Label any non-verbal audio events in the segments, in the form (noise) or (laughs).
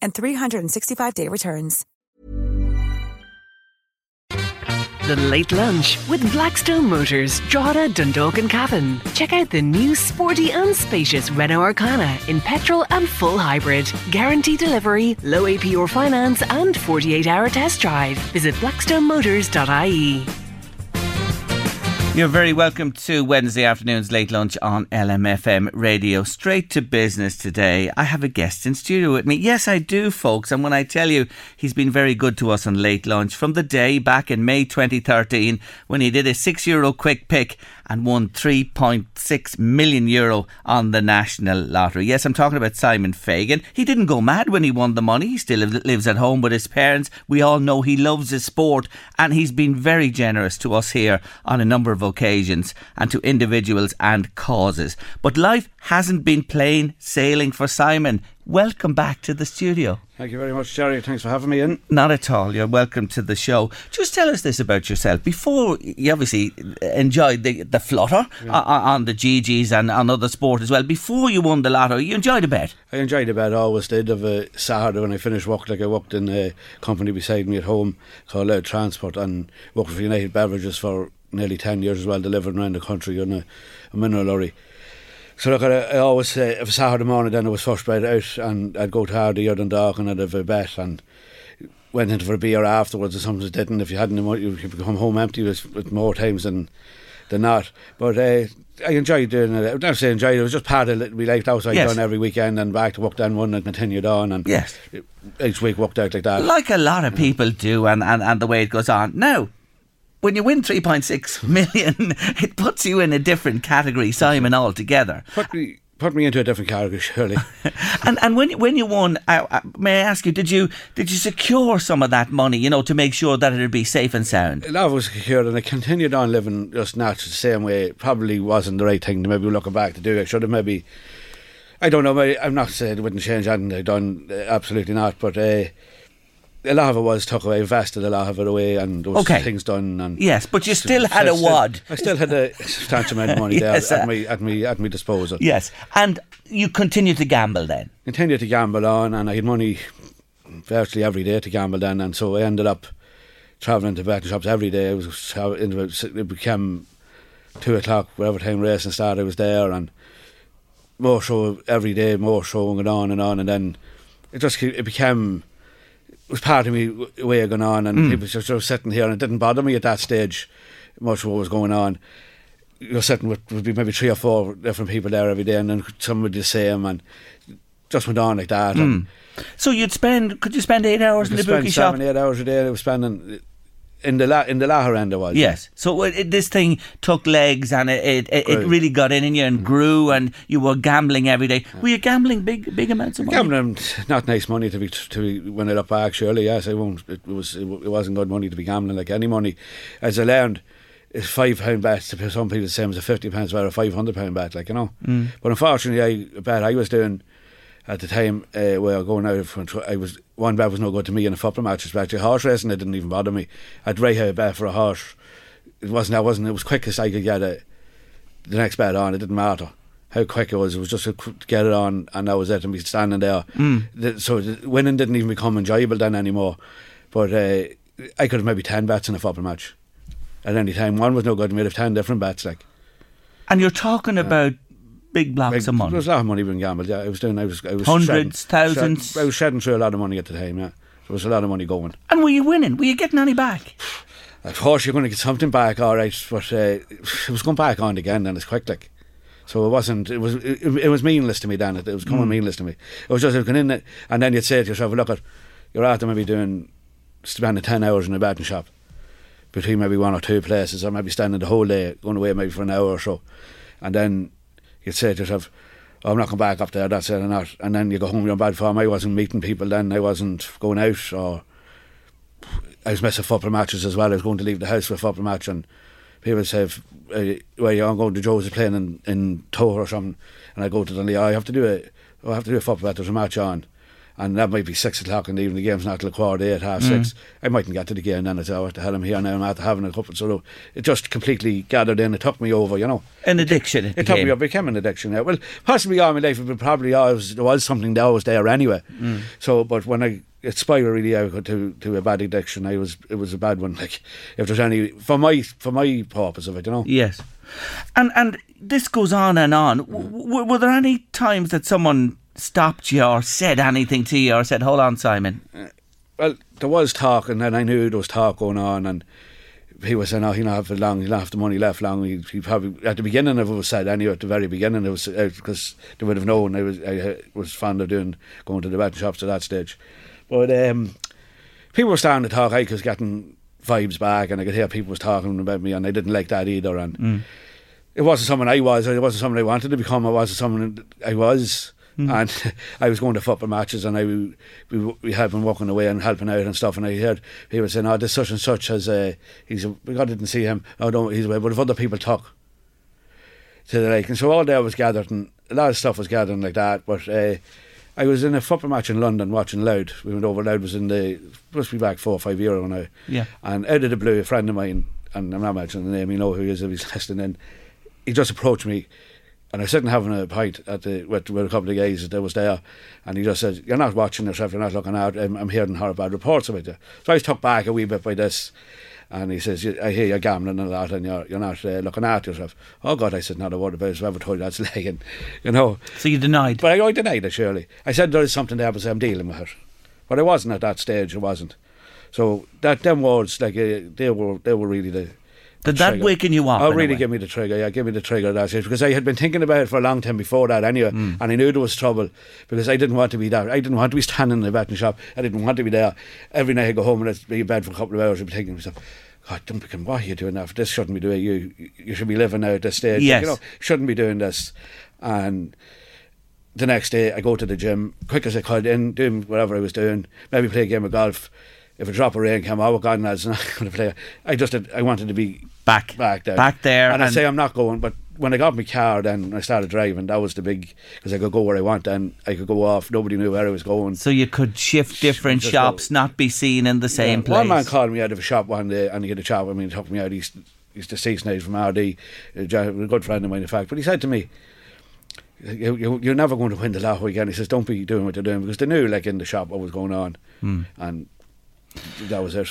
and 365-day returns. The Late Lunch with Blackstone Motors, Drogheda, Dundalk and Cavan. Check out the new sporty and spacious Renault Arkana in petrol and full hybrid. Guaranteed delivery, low APR finance and 48-hour test drive. Visit blackstonemotors.ie. You're very welcome to Wednesday afternoon's late lunch on LMFM radio. Straight to business today. I have a guest in studio with me. Yes, I do, folks. And when I tell you he's been very good to us on late lunch from the day back in May 2013 when he did a six euro quick pick and won 3.6 million euro on the national lottery. Yes, I'm talking about Simon Fagan. He didn't go mad when he won the money. He still lives at home with his parents. We all know he loves his sport and he's been very generous to us here on a number of occasions and to individuals and causes. But life hasn't been plain sailing for Simon. Welcome back to the studio. Thank you very much, Jerry. Thanks for having me in. Not at all. You're welcome to the show. Just tell us this about yourself. Before you obviously enjoyed the, the flutter yeah. on, on, the GGs and on other sport as well, before you won the lotto, you enjoyed a bet? I enjoyed a bet, I always did. Of a Saturday when I finished work, like I worked in a company beside me at home called Louth Transport and worked for United Beverages for nearly 10 years as well, delivering around the country on a, a mineral lorry. So look, I, I always say if it's Saturday morning, then it was first bread out, and I'd go to Ardee or Dundalk and I'd have a bet and went into for a beer afterwards. Or sometimes didn't. If you hadn't, you could come home empty with, with more times than than not. But uh, I enjoyed doing it. I don't say enjoyed it. It was just part of it. We liked outside yes. done every weekend and back to work then one and continued on. And yes, each week worked out like that. Like a lot of people do, and, and, and the way it goes on. Now, when you win 3.6 (laughs) million, it puts you in a different category, Simon, altogether. Put me, put me into a different category, surely. (laughs) and and when when you won, uh, may I ask you, did you did you secure some of that money, you know, to make sure that it'd be safe and sound? It was secured, and I continued on living just not the same way. It probably wasn't the right thing to maybe looking back to do. I should have maybe. I don't know. I'm not saying it wouldn't change anything I done. Uh, absolutely not. But. Uh, a lot of it was took away, invested a lot of it away, and there was okay. things done. And yes, but you still had a wad. I still had a substantial amount of money (laughs) yes, there at, uh, me, at me at me disposal. Yes, and you continued to gamble then. Continued to gamble on, and I had money virtually every day to gamble then, and so I ended up travelling to betting shops every day. It was it became two o'clock, whatever time racing started. I was there, and more show every day, more showing it on and on, and then it just it became was part of me way of going on, and mm. people just sort of sitting here, and it didn't bother me at that stage much what was going on. You're sitting with would be maybe three or four different people there every day, and then some would the same, and just went on like that. Mm. so you'd spend? Could you spend eight hours in the bookie shop? Seven, eight hours a day. I was spending in the la- in the latter end it was. Yes. So it, this thing took legs and it it, it really got in in you and grew and you were gambling every day. Were you gambling big big amounts of money? Gambling not nice money to be to be when I look back. Surely yes, I won't. It was it, wasn't good money to be gambling like any money. As I learned. It's five pound bets to some people the same as a fifty pounds bet or a five hundred pound bet, like you know. Mm. But unfortunately, I bet I was doing at the time uh, where going out front, I was one bet was no good to me in a football match. Especially horse racing, it didn't even bother me. I'd rate a bet for a horse. It wasn't. I wasn't. It was quickest I could get it. The next bet on, it didn't matter how quick it was. It was just to get it on, and that was it. And be standing there. Mm. So winning didn't even become enjoyable then anymore. But uh, I could have maybe ten bets in a football match at any time. One was no good. Made have ten different bets, like. And you're talking about big blocks big, of money. There was a lot of money being gambled. Yeah, I was doing. I was. I was hundreds, shedding, thousands. Shed, I was shedding through a lot of money at the time. Yeah, There was a lot of money going. And were you winning? Were you getting any back? Of course, you're going to get something back, all right, but uh, it was going back on again, and it's quick, like. So it wasn't. It was. It, it was meaningless to me then. It, it was coming Mm. meaningless to me. It was just going in it, and then you'd say to yourself, "Look at, you're after maybe doing spending ten hours in a betting shop, between maybe one or two places, or maybe standing the whole day, going away maybe for an hour or so, and then you'd say to yourself." Oh, I'm not going back up there. That's it, and not. And then you go home. You're in bad form. I wasn't meeting people then. I wasn't going out, or I was missing football matches as well. I was going to leave the house for a football match, and people say, uh, "Well, I'm going to Joe's playing in in Tour or something," and I go to them. I have to do it. I have to do a football match. There's a match on, and that might be six o'clock in the evening. The game's not till quarter to eight, half six. I mightn't get to the game then. I say, "Oh, what the hell? I'm here now. I'm after having a couple." So it just completely gathered in. It took me over, you know. An addiction. It, It took me up, became an addiction. Yeah. Well, possibly all my life, but probably always there was something that was there anyway. Mm. So, but when I it spiraled really out to to a bad addiction, I was it was a bad one. (laughs) Like if there's any for my for my purpose of it, you know. Yes. And and this goes on and on. W- were there any times that someone stopped you or said anything to you or said, "Hold on, Simon"? Well, there was talk, and then I knew there was talk going on, and he was saying, "Oh, he'll not have it long. He'll not have the money left long." He, he probably at the beginning of it was said anyway. At the very beginning, it was because they would have known I was I uh, was fond of doing going to the betting shops at that stage. But um, people were starting to talk. I was getting vibes back, and I could hear people was talking about me, and I didn't like that either. And it wasn't someone I was. It wasn't someone I wanted to become. It wasn't someone I was. And (laughs) I was going to football matches, and I we, we had been walking away and helping out and stuff. And I heard people saying, "Oh, this such and such has uh, he's a, God didn't see him. Oh, don't he's away." But if other people talk to the like, and so all day I was gathered, and a lot of stuff was gathering like that. But uh, I was in a football match in London watching Louth. We went over. Louth was in the must be back four or five years ago now. Yeah. And out of the blue, a friend of mine, and I'm not mentioning the name, you know who he is if he's (laughs) listening in, he just approached me and I was sitting having a pint at the with, with a couple of guys that was there, and he just said, "You're not watching yourself. You're not looking out. I'm, I'm hearing horrible bad reports about you." So I was took back a wee bit by this, and he says, "I hear you're gambling a lot, and you're you're not uh, looking after yourself." Oh God, I said, "Not a word about it. I ever told you that's (laughs) lying," you know. So you denied. But I, I denied it, surely. I said there is something there, but I'm dealing with it. But I wasn't at that stage. I wasn't. So that them words, like uh, they were, they were really the. Did that trigger. waken you up? Oh, really give me the trigger. Yeah, give me the trigger. That's it. Because I had been thinking about it for a long time before that, anyway, Hmm. and I knew there was trouble because I didn't want to be there. I didn't want to be standing in the betting shop. I didn't want to be there every night. I go home and I'd be in bed for a couple of hours. I'd be thinking to myself. God, Duncan, why are you doing that? This shouldn't be doing. You you should be living now at this stage. Yes. You know, shouldn't be doing this. And the next day, I go to the gym, quick as I could, in doing whatever I was doing. Maybe play a game of golf. If a drop of rain came, oh God, lads, I'm not going to play. I just, did, I wanted to be Back. back there, Back there And, I say I'm not going, but when I got my car, then I started driving. That was the big because I could go where I want, and I could go off. Nobody knew where I was going. So you could shift different Just shops, go- not be seen in the same Yeah, place. One man called me out of a shop one day, and he had a chat with me and took me out. He's he's deceased now he's from Ardee, a good friend of mine, in fact. But he said to me. You, you, you're never going to win the lotto again. He says, "Don't be doing what you're doing," because they knew, like in the shop, what was going on, Hmm. and that was it.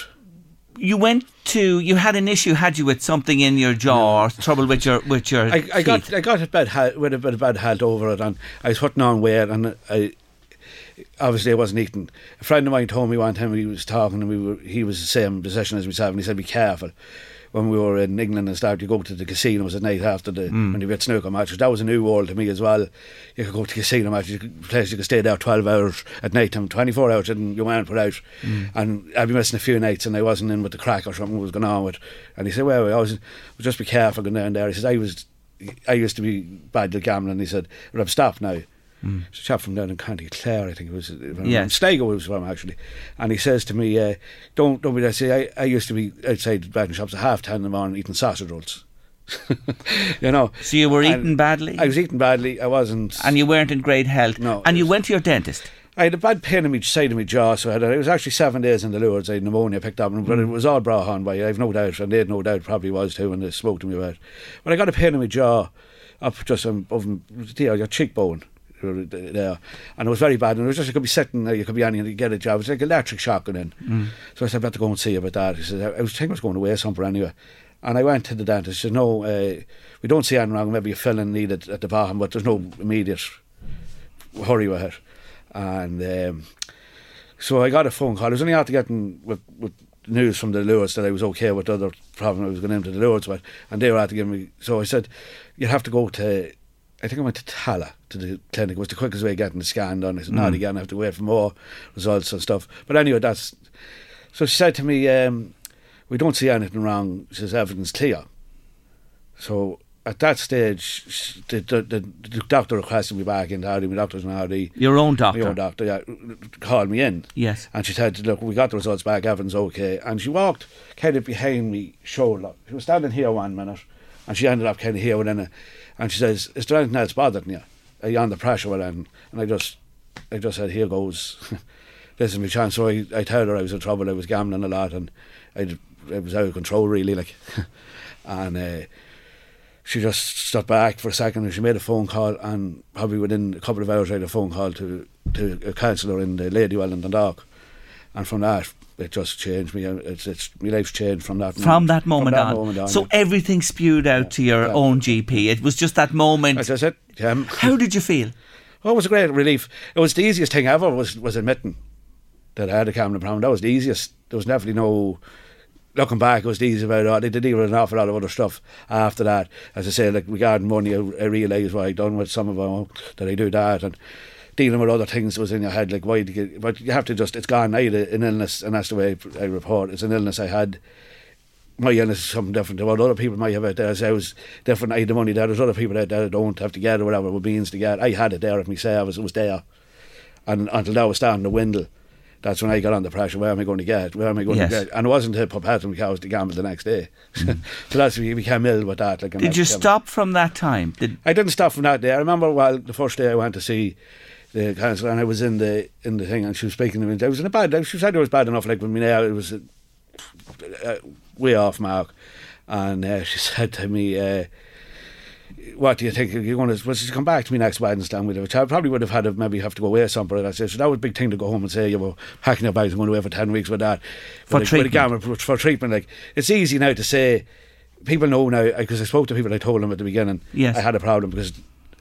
you went to you had an issue had you with something in your jaw or trouble with your with your I, I got? I got a bad health, with a bit of bad health over it, and I was putting on weight, and I obviously I wasn't eating. A friend of mine told me one time he was talking, and we were he was the same position as myself, and he said, "Be careful." When we were in England and started, you go to the casinos at night after the mm. when you get snooker matches. That was a new world to me as well. You could go to the casino matches, you could, place you could stay there twelve hours at night time, twenty four hours, and you weren't put out. Mm. And I'd be missing a few nights, and I wasn't in with the crack or something was going on with. And he said, "Well, I was just be careful going down there." He says, "I was." I used to be bad at gambling. He said, "But I've stopped now." Mm. It's a chap from down in County Clare, I think it was. Yes. Sligo was from actually, and he says to me, uh, "Don't don't be that." Say, I, I used to be outside the betting shops at half ten in the morning eating sausage rolls. (laughs) you know. So you were eating badly? I was eating badly. I wasn't. and you weren't in great health. No, And you was- went to your dentist. I had a bad pain in each side of my jaw, so I had. It was actually seven days in the Lourdes. I had pneumonia picked up, but it mm. was all brought on by. I've no doubt, and they had no doubt probably was too when they spoke to me about. it. But I got a pain in my jaw, up just above my- you know, your cheekbone. There, and it was very bad. And it was just you could be sitting there, you could be on, you get a job. It was like electric shock going in. So I said, I've got to go and see about that. He said, I was thinking I was going away somewhere anyway. And I went to the dentist. He said, No, uh, we don't see anything wrong. Maybe a filling needed at the bottom, but there's no immediate hurry with it. And um, So I got a phone call. I was only after getting with, with news from the Lourdes that I was okay with the other problem I was going into the Lourdes with, and they were out to give me. So I said, "You have to go to." I think I went to Tallaght to the clinic. It was the quickest way of getting the scan done. I said, "Not again. I have to wait for more results and stuff." But anyway, that's. So she said to me, um, "We don't see anything wrong." She says, "Everything's clear." So at that stage, the, the, the, the doctor requested me back in Ardee. My doctor's in Ardee. Your own doctor. My own doctor, yeah, called me in. Yes. And she said, Look, we got the results back, Evan's okay. And she walked kind of behind me, shoulder. She was standing here one minute, and she ended up kind of here within a. And she says, Is there anything else bothering you? Are you under pressure with anything? And I just, I just said, Here goes. (laughs) this is my chance. So I, I told her I was in trouble, I was gambling a lot, and I, was out of control, really. like. (laughs) and uh, she just stood back for a second and she made a phone call and probably within a couple of hours I had a phone call to, to a counsellor in the Ladywell in Dundalk and from that it just changed me uh, it's, it's my life's changed from that From that moment, from that on. moment on So yeah. everything spewed out to your yeah. own GP. It was just that moment. that's it yeah. Um, How did you feel? Oh, it was a great relief it was the easiest thing ever was, was admitting that I had a gambling problem that was the easiest there was definitely no looking back, it was easy about it. I did deal with an awful lot of other stuff after that. As I say, like regarding money, I, I realised what I'd done with some of them, that I do that. And dealing with other things that was in your head, like why did you, get but you have to just, it's gone. I had an illness, and that's the way I report. It's an illness I had. My illness is something different to what other people might have out there. As I was different, I had the money there. There's other people out there that don't have to get or whatever with means to get. I had it there at myself, it was there. And until now, it was starting to dwindle. That's when I got under pressure. Where am I going to get? Where am I going Yes. to get? And it wasn't to Pat on the cows to gamble the next day. Mm. (laughs) so that's we became ill with that. Like, Did you stop from that time? Did I didn't stop from that day. I remember well the first day I went to see the counsellor and I was in the in the thing and she was speaking to me. I was in a bad. She said it was bad enough. Like with me now, it was uh, uh, way off mark. And uh, she (laughs) said to me. Uh, what do you think you're going to? Was she come back to me next Wednesday? And we'd have, I probably would have had to maybe have to go away somewhere. I said, so that was a big thing to go home and say you were packing your bags and going away for ten weeks with that For with a- with a treatment. for treatment. Like it's easy now to say. People know now because I spoke to people. I told them at the beginning. Yes. I had a problem because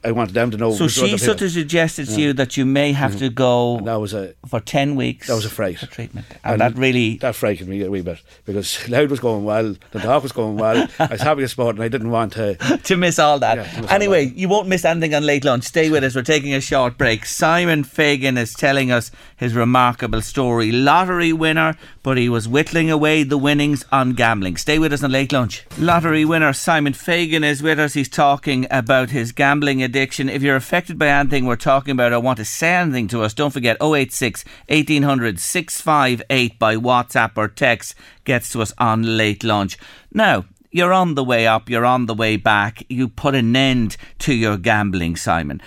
I wanted them to know. so? She sort of suggested to you that you may have mm-hmm. to go And that was a for ten weeks. that was a fright. for treatment, and, that really that frightened me a wee bit because (laughs) Louth was going well, the talk was going well. I was having a sport and I didn't want to. (laughs) to miss all that. Yeah, miss all anyway, that. you won't miss anything on late lunch. Stay with us. We're taking a short break. Simon Fagan is telling us his remarkable story. Lottery winner, but he was whittling away the winnings on gambling. Stay with us on late lunch. Lottery winner Simon Fagan is with us. He's talking about his gambling addiction. If you're affected by anything we're talking about or want to say anything to us, don't forget 086 1800 658 by WhatsApp or text gets to us on late lunch. Now, you're on the way up, you're on the way back, you put an end to your gambling, Simon.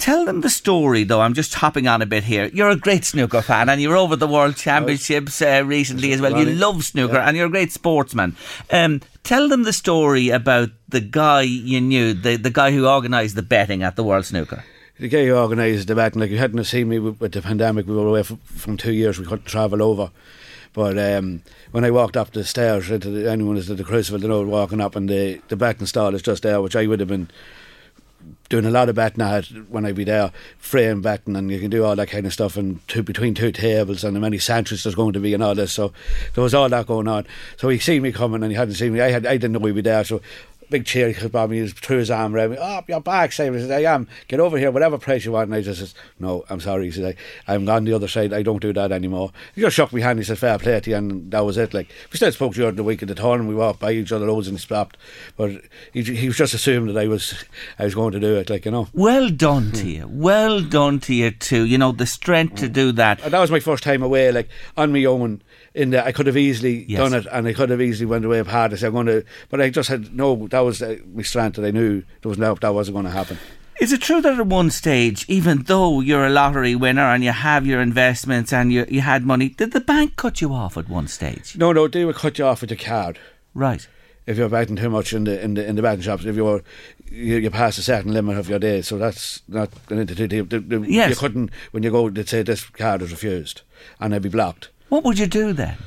Tell them the story, though. I'm just hopping on a bit here. You're a great snooker fan, and you're over the World Championships uh, recently as well. You love snooker, yeah. and you're a great sportsman. Um, tell them the story about the guy you knew, the, the guy who organised the betting at the World Snooker. The guy who organised the betting, like you hadn't seen me with, the pandemic. We were away from, from two years. We couldn't travel over. But um, when I walked up the stairs, into the, anyone who's at the Crucible, you know, walking up, and the the betting stall is just there, which I would have been doing a lot of betting at when I'd be there, frame betting, and you can do all that kind of stuff, and two, between two tables, and the many centuries there's going to be, and all this. So there was all that going on. So he seen me coming, and he hadn't seen me. I had, I didn't know he'd be there. So big cheer me, he threw his arm around me. Oh, you're back, Simon. I said, I am. Get over here, whatever price you want. And I just says, No, I'm sorry. He said, I, I'm on the other side. I don't do that anymore. He just shook my hand. He said, Fair play to you. And that was it. Like, we still spoke to you during the week at the tournament. We walked by each other loads and stopped. But he, he was just assumed that I was I was going to do it, like, you know. Well done to hmm. you. Well done to you, too. You know, the strength to hmm. do that. And that was my first time away, like on my own. In that, I could have easily Yes. done it, and I could have easily went away hard. I said, "I'm going to," but I just had no. That was uh, my strength that I knew there was no that wasn't going to happen. Is it true that at one stage, even though you're a lottery winner and you have your investments and you, you had money, did the bank cut you off at one stage? No, no, they would cut you off with your card Right. if you're betting too much in the in the in the betting shops. If you're you, you pass a certain limit of your day, so that's not going into the, the, the, Yes. You couldn't when you go. They'd say this card is refused, and it'd be blocked. What would you do then?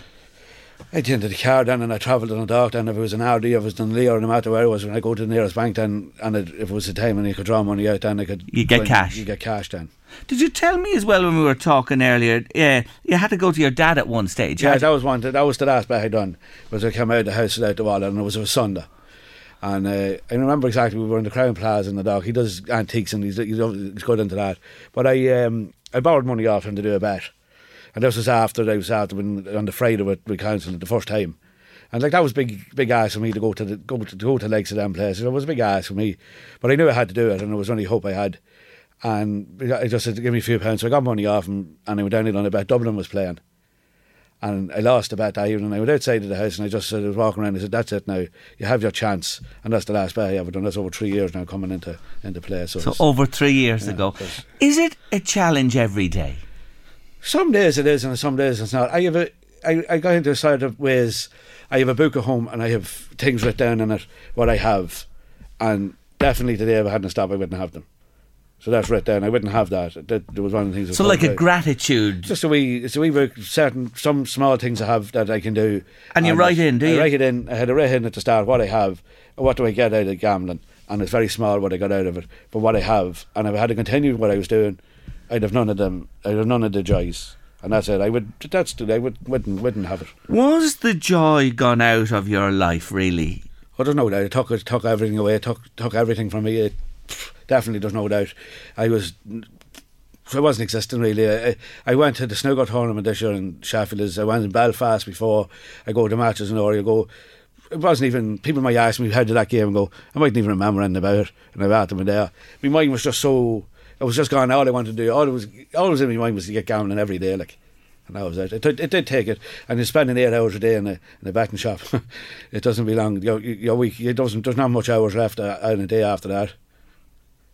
I did into the car then and I travelled on a dock then if it was an Ardee, if it was in Leo, no matter where it was, when I go to the nearest bank then and it, if it was the time when you could draw money out then I could You get cash. You get cash then. Did you tell me as well when we were talking earlier? Yeah, you had to go to your dad at one stage. Yeah, that was one. That was the last bet I done. Was I came out of the house without the wallet, and it was a Sunday. And uh, I remember exactly we were in the Crowne Plaza in the dock. He does antiques and he's, he's, he's good into that. But I um, I borrowed money off him to do a bet, and this was after I was after when on the Friday with we cancelled it the first time. And like that was big, big ask for me to go to the go to, go to legs of them places. It was a big ask for me, but I knew I had to do it, and it was only hope I had. And I just said, "Give me a few pounds." So I got money off him, and I went down on a bet. Dublin was playing, and I lost the bet that evening. I went outside of the house and I just said, I was walking around. I said, "That's it now. You have your chance." And that's the last bet I ever done. That's over three years now coming into into play. So, So over three years Yeah, ago. Is it a challenge every day? Some days it is, and some days it's not. I have a, I, I got into a side of ways. I have a book at home, and I have things written down in it what I have, and definitely today if I hadn't stopped, I wouldn't have them. So that's written down. I wouldn't have that. that there was one of the things. So like a about. gratitude. just a wee, it's a wee book. Certain some small things I have that I can do. And you write in, do I you? write it in. I had a write in at the start what I have, what do I get out of gambling, and it's very small what I got out of it. But what I have, and if I had to continue what I was doing, I'd have none of them. I'd have none of the joys, and that's it. I would. That's I would wouldn't wouldn't have it. Was the joy gone out of your life, really? I don't know. It took it took everything away. It took took everything from me. It, definitely, there's no doubt. I was. I wasn't existing really. I, I went to the snooker tournament this year in Sheffield. I went in Belfast before I go to matches in. You go. It wasn't even. People might ask me how did that game go. I mightn't even remember anything about it, and I've had them there. My mind was just so. It was just going. All I wanted to do, all it was, all it was in my mind was to get gambling every day, like. And that was it. It, did- it did take it, and you're spending eight hours a day in a in a betting shop. (laughs) it doesn't be long. Your, your week, it doesn't. There's not have much hours left uh, in a day after that.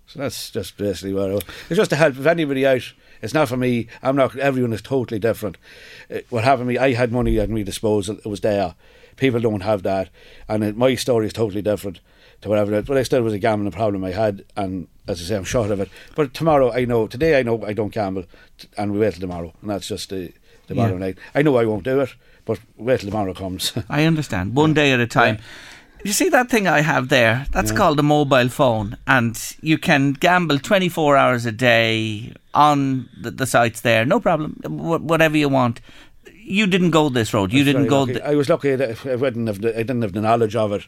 So that's just basically what it it's just to help if anybody out. It's not for me. I'm not. Everyone is totally different. Uh, what happened to me? I had money at my disposal. It was there. People don't have that, and it, my story is totally different to whatever. But I still was a gambling problem I had, and as I say, I'm short of it. But tomorrow, I know. Today, I know I don't gamble, and we wait till tomorrow, and that's just the the Yeah. bottom line. I know I won't do it, but wait till tomorrow comes. (laughs) I understand. One day at a time. You see that thing I have there? That's called a mobile phone, and you can gamble 24 hours a day on the, the sites there. No problem. Wh- whatever you want. You didn't go this road. You didn't go. th- I was lucky that I didn't have the, I didn't have the knowledge of it.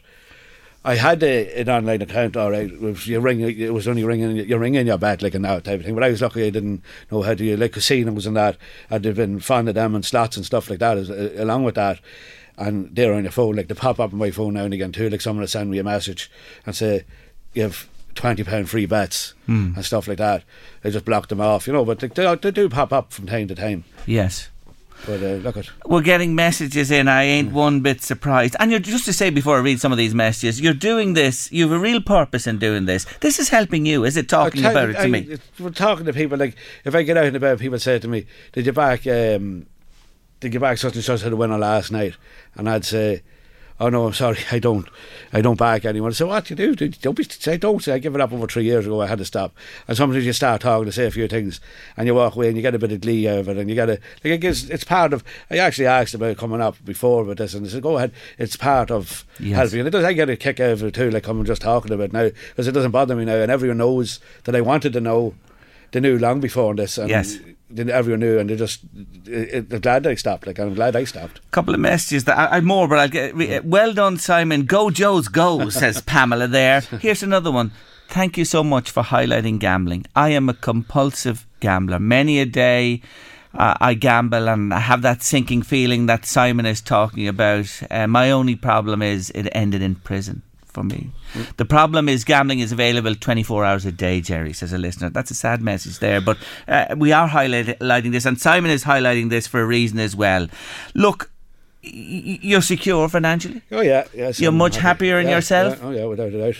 I had a, an online account, all right. It was, you ring, it was only ringing, you ring in your bet, like and that type of thing. But I was lucky I didn't know how to, like casinos and that. I'd have been fond of them and slots and stuff like that, as, uh, along with that. And they're on your phone, like they pop up on my phone now and again too. Like someone will send me a message and say, you have twenty pound free bets and stuff like that. I just block them off, you know. But they, they, they do pop up from time to time. yes. But uh, look at. We're getting messages in. I ain't one bit surprised. And you're just to say before I read some of these messages, you're doing this. You have a real purpose in doing this. This is helping you. Is it talking about you, it to I- me? We're talking to people like if I get out and about, people say to me, "Did you back? Um, did you back such and such had a winner last night?" And I'd say, "Oh no, I'm sorry, I don't. I don't back anyone." So what do you do? Don't be say don't say I give it up over three years ago. I had to stop. And sometimes you start talking to say a few things, and you walk away and you get a bit of glee out of it, and you get a like it gives, it's part of. I actually asked about coming up before with this, and they said, "Go ahead, it's part of Yes. helping." And it does. I get a kick out of it too, like I'm just talking about now because it doesn't bother me now, and everyone knows that I wanted to know. They knew long before this, and Yes. They- everyone knew, and they just they're glad I stopped. Like I'm glad I stopped. A couple of messages that I, I've more, but I'll get. Well done, Simon. Go, Joes, go, (laughs) says Pamela there. Here's another one. Thank you so much for highlighting gambling. I am a compulsive gambler. Many a day uh, I gamble and I have that sinking feeling that Simon is talking about. Uh, my only problem is it ended in prison for me. The problem is gambling is available 24 hours a day, Jerry, says a listener. That's a sad message there, but uh, we are highlighting this, and Simon is highlighting this for a reason as well. Look, you're secure financially, Oh yeah, yes. You're I'm much happy. happier in Yeah, yourself? yeah, oh yeah, without a doubt.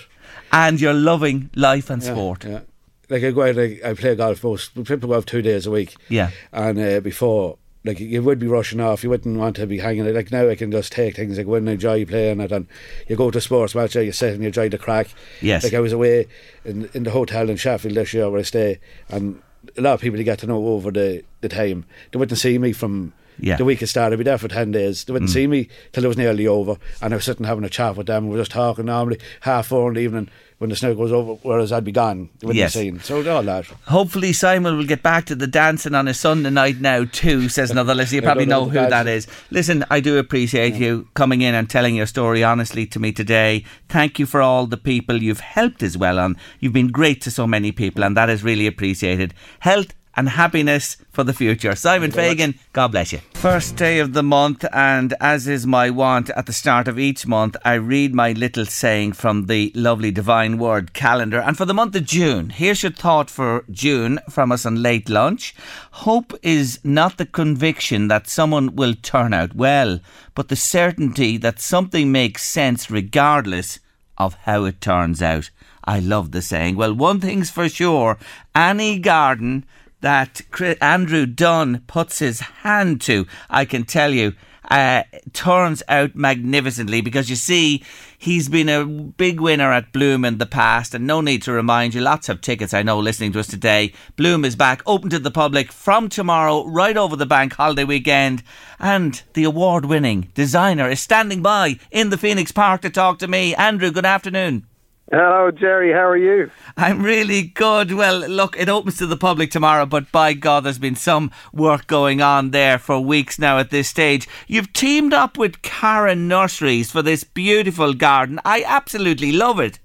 and you're loving life and Yeah, sport. Yeah. Like I go out, like, I play golf most. People go out two days a week. Yeah. And uh, before, like you would be rushing off. You wouldn't want to be hanging. it. Like now, I can just take things. Like when I enjoy playing it, and you go to sports match, you sit and you enjoy the crack. Yes. Like I was away in in the hotel in Sheffield this year where I stay, and a lot of people you get to know over the the time. They wouldn't see me from Yeah. the week it started. I'd be there for 10 days. They wouldn't Mm. see me till it was nearly over. And I was sitting having a chat with them. We were just talking normally, half four in the evening when the snow goes over, whereas I'd be gone. Wouldn't Yes. be. So oh, all that. Hopefully, Simon will get back to the dancing on a Sunday night now, too, says another listener. You probably know know who the that is. Listen, I do appreciate you coming in and telling your story honestly to me today. Thank you for all the people you've helped as well. And you've been great to so many people, and that is really appreciated. Health and happiness for the future. Simon Fagan, God bless you. First day of the month, and as is my wont at the start of each month, I read my little saying from the lovely Divine Word calendar. And for the month of June, here's your thought for June from us on late lunch. Hope is not the conviction that someone will turn out well, but the certainty that something makes sense regardless of how it turns out. I love the saying. Well, one thing's for sure any garden that Andrew Dunne puts his hand to, I can tell you, uh, turns out magnificently because you see, he's been a big winner at Bloom in the past, and no need to remind you, lots of tickets I know listening to us today. Bloom is back, open to the public from tomorrow, right over the bank holiday weekend, and the award winning designer is standing by in the Phoenix Park to talk to me. Andrew, good afternoon. Hello, Jerry. How are you? I'm really good. Well, look, it opens to the public tomorrow, but by God, there's been some work going on there for weeks now at this stage. You've teamed up with Karen Nurseries for this beautiful garden. I absolutely love it.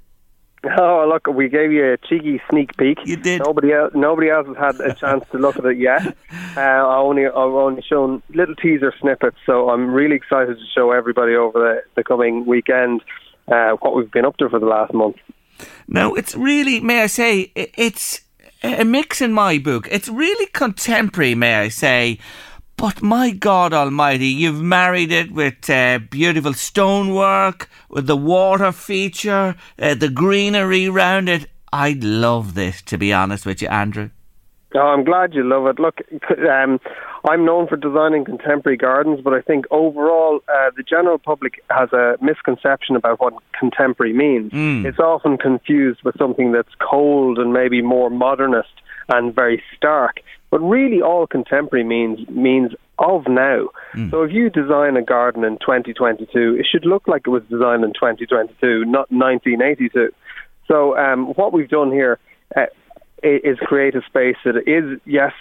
Oh, look, we gave you a cheeky sneak peek. You did. Nobody else, nobody else has had a chance to look at it yet. (laughs) Uh, I only, I've only shown little teaser snippets, so I'm really excited to show everybody over the, the coming weekend uh, what we've been up to for the last month. Now, it's really, may I say, it's a mix in my book. It's really contemporary, may I say. But my God Almighty, you've married it with uh, beautiful stonework, with the water feature, uh, the greenery round it. I'd love this, to be honest with you, Andrew. Oh, I'm glad you love it. Look, (laughs) um, I'm known for designing contemporary gardens, but I think overall uh, the general public has a misconception about what contemporary means. It's often confused with something that's cold and maybe more modernist and very stark. But really, all contemporary means means of now. So if you design a garden in 2022, it should look like it was designed in 2022, not 1982. So um, what we've done here uh, is create a space that is, yes,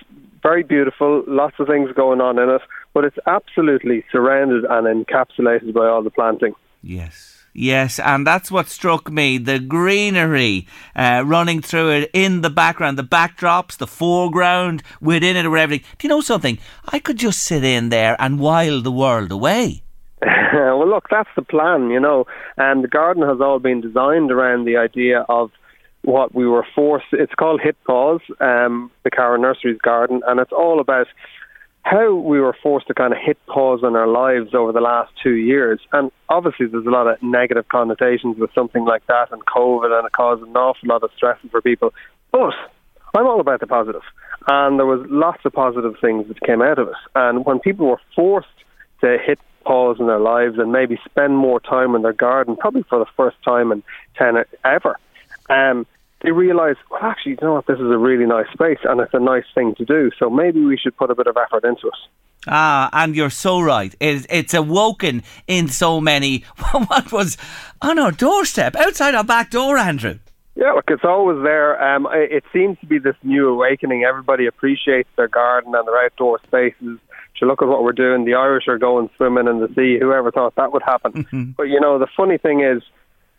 very beautiful, lots of things going on in it, but it's absolutely surrounded and encapsulated by all the planting. Yes. Yes, and that's what struck me the greenery uh, running through it in the background, the backdrops, the foreground, within it, or everything. Do you know something? I could just sit in there and while the world away. (laughs) well, look, that's the plan, you know. And the garden has all been designed around the idea of what we were forced. It's called Hit Pause, um, the Cara Nurseries garden, and it's all about how we were forced to kind of hit pause on our lives over the last two years. And obviously, there's a lot of negative connotations with something like that and COVID, and it caused an awful lot of stress for people. But I'm all about the positive, and there was lots of positive things that came out of it. And when people were forced to hit pause in their lives and maybe spend more time in their garden, probably for the first time in ten ever, um, they realize, well, actually, you know what, this is a really nice space and it's a nice thing to do. So maybe we should put a bit of effort into it. Ah, and you're so right. It's, it's awoken in so many. (laughs) What was on our doorstep, outside our back door, Andrew? Yeah, look, it's always there. Um, it seems to be this new awakening. Everybody appreciates their garden and their outdoor spaces. So look at what we're doing. The Irish are going swimming in the sea. Whoever thought that would happen? (laughs) but you know, the funny thing is,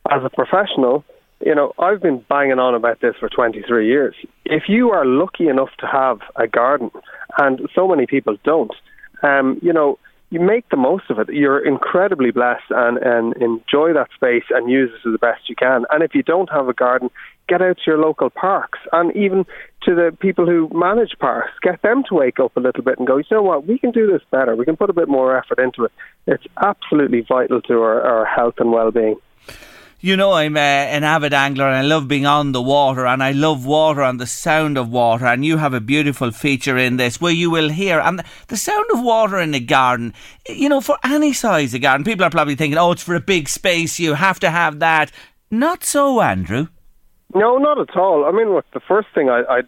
as a professional, you know, I've been banging on about this for 23 years. If you are lucky enough to have a garden, and so many people don't, um, you know, you make the most of it. You're incredibly blessed and, and enjoy that space and use it to the best you can. And if you don't have a garden, get out to your local parks and even to the people who manage parks, get them to wake up a little bit and go, you know what, we can do this better. We can put a bit more effort into it. It's absolutely vital to our, our health and well-being. You know, I'm uh, an avid angler and I love being on the water and I love water and the sound of water. And you have a beautiful feature in this where you will hear, and the sound of water in a garden, you know, for any size of garden, people are probably thinking, oh, it's for a big space, you have to have that. Not so, Andrew. No, not at all. I mean, look, the first thing I, I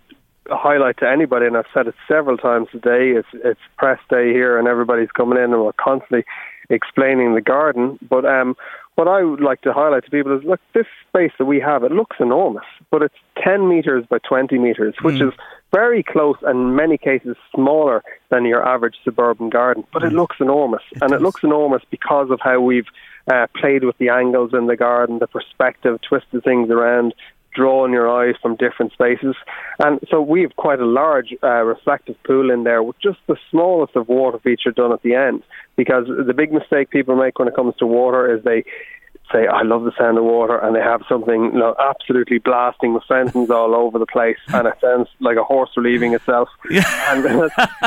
highlight to anybody, and I've said it several times today. It's it's press day here, and everybody's coming in, and we're constantly explaining the garden. But um, what I would like to highlight to people is, look, this space that we have, it looks enormous, but it's 10 meters by 20 meters, which mm. is very close and in many cases smaller than your average suburban garden. But it looks enormous, it and does. it looks enormous because of how we've uh, played with the angles in the garden, the perspective, twisted things around, drawing your eyes from different spaces. And so we have quite a large uh, reflective pool in there with just the smallest of water feature done at the end. Because the big mistake people make when it comes to water is they say, I love the sound of water, and they have something you know, absolutely blasting with fountains all over the place, and it sounds like a horse relieving itself. (laughs) Yeah. And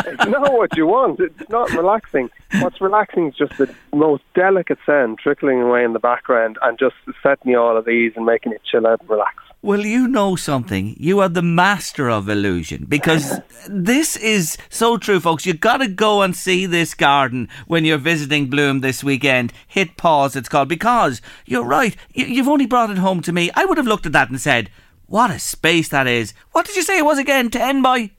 it's not what you want. It's not relaxing. What's relaxing is just the most delicate sound trickling away in the background and just setting you all at ease and making you chill out and relax. Well, you know something. You are the master of illusion because this is so true, folks. You've got to go and see this garden when you're visiting Bloom this weekend. Hit pause, it's called, because you're right. You've only brought it home to me. I would have looked at that and said, what a space that is. What did you say it was again? 10 by?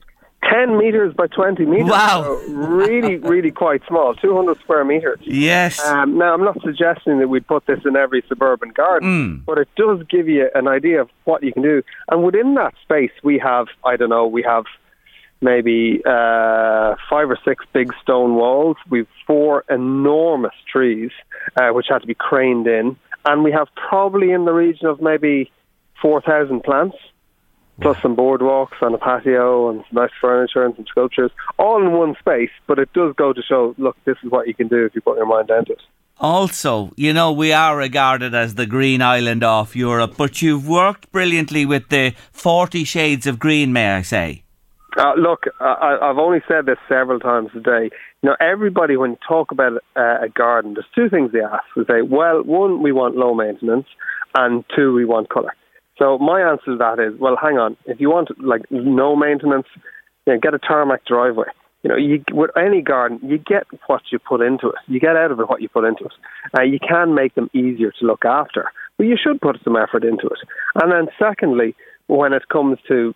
10 metres by 20 metres. Wow. So really, (laughs) really quite small, 200 square metres. Yes. Um, now, I'm not suggesting that we'd put this in every suburban garden, mm. but it does give you an idea of what you can do. And within that space, we have, I don't know, we have maybe uh, five or six big stone walls. We've four enormous trees, uh, which had to be craned in. And we have probably in the region of maybe 4,000 plants plus some boardwalks and a patio and some nice furniture and some sculptures, all in one space. But it does go to show, look, this is what you can do if you put your mind down to it. Also, you know, we are regarded as the green island of Europe, but you've worked brilliantly with the 40 shades of green, may I say? Uh, look, I, I've only said this several times today. You know, everybody, when you talk about uh, a garden, there's two things they ask. They say, well, one, we want low maintenance, and two, we want colour. So my answer to that is, well, hang on. If you want like no maintenance, you know, get a tarmac driveway. You know, you, with any garden, you get what you put into it. You get out of it what you put into it. Uh, you can make them easier to look after, but you should put some effort into it. And then, secondly, when it comes to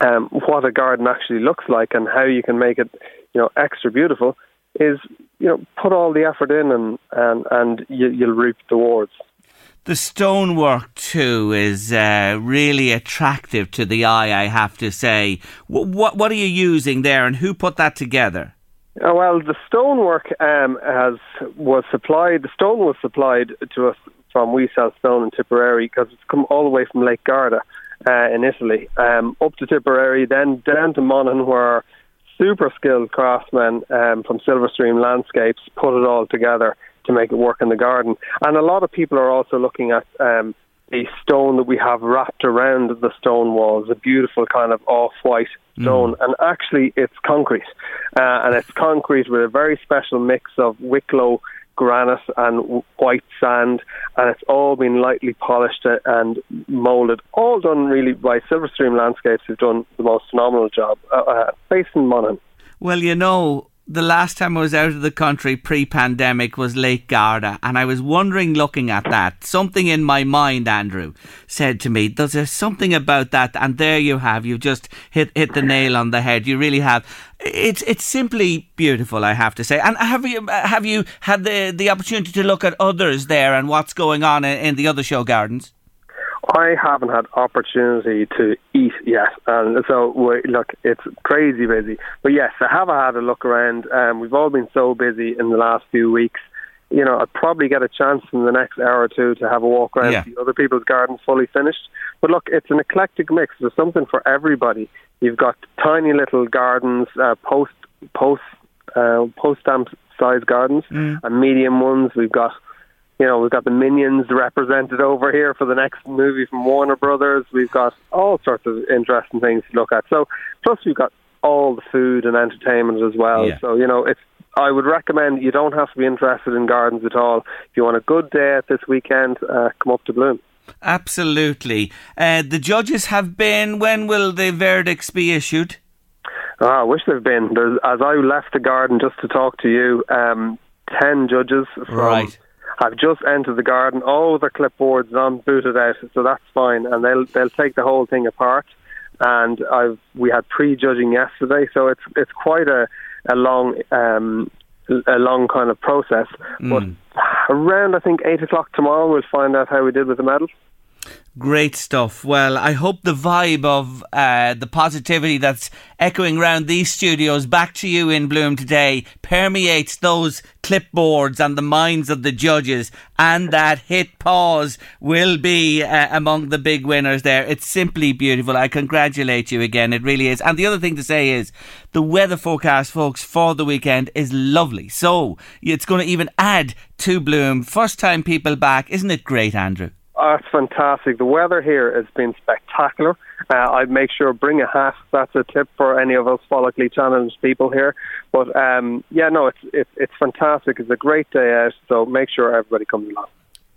um, what a garden actually looks like and how you can make it, you know, extra beautiful, is you know put all the effort in and and and you, you'll reap the rewards. The stonework too is uh, really attractive to the eye. I have to say. What what are you using there, and who put that together? Uh, well, the stonework um, has was supplied. The stone was supplied to us from We Sell Stone in Tipperary because it's come all the way from Lake Garda uh, in Italy um, up to Tipperary, then down to Monaghan, where super skilled craftsmen um, from Silverstream Landscapes put it all together to make it work in the garden. And a lot of people are also looking at um, the stone that we have wrapped around the stone walls, a beautiful kind of off-white stone, mm. and actually it's concrete, uh, and it's concrete with a very special mix of Wicklow granite and white sand, and it's all been lightly polished and moulded. All done really by Silverstream Landscapes, who've done the most phenomenal job, uh, uh, based in Monaghan. Well, you know, the last time I was out of the country pre pandemic was Lake Garda, and I was wondering, looking at that, something in my mind, Andrew, said to me, Does there something about that? And there you have, you've just hit, hit the nail on the head. You really have. It's it's simply beautiful, I have to say. And have you have you had the, the opportunity to look at others there and what's going on in, in the other show gardens? I haven't had opportunity to eat yet, and so look, it's crazy busy. But yes, I have had a look around. Um, we've all been so busy in the last few weeks. You know, I'd probably get a chance in the next hour or two to have a walk around yeah. other people's gardens fully finished. But look, it's an eclectic mix. There's something for everybody. You've got tiny little gardens, uh, post post uh, post stamp size gardens, mm. and medium ones. We've got you know, we've got the Minions represented over here for the next movie from Warner Brothers. We've got all sorts of interesting things to look at. So, plus we've got all the food and entertainment as well. Yeah. So, you know, it's I would recommend you don't have to be interested in gardens at all. If you want a good day at this weekend, uh, come up to Bloom. Absolutely. Uh, the judges have been. When will the verdicts be issued? Oh, I wish they've been. There's, as I left the garden just to talk to you, um, ten judges from right have just entered the garden. All the clipboards on booted out, so that's fine, and they'll they'll take the whole thing apart and I've we had pre-judging yesterday, so it's it's quite a a long um, a long kind of process. But around I think eight o'clock tomorrow, we'll find out how we did with the medals. Great stuff. Well, I hope the vibe of uh, the positivity that's echoing around these studios back to you in Bloom today permeates those clipboards and the minds of the judges, and that hit pause will be uh, among the big winners there. It's simply beautiful. I congratulate you again. It really is. And the other thing to say is the weather forecast, folks, for the weekend is lovely. So it's going to even add to Bloom. First time people back. Isn't it great, Andrew? Oh, it's fantastic. The weather here has been spectacular. Uh, I'd make sure bring a hat. That's a tip for any of us follically challenged people here. But um, yeah, no, it's, it's it's fantastic. It's a great day out. So make sure everybody comes along.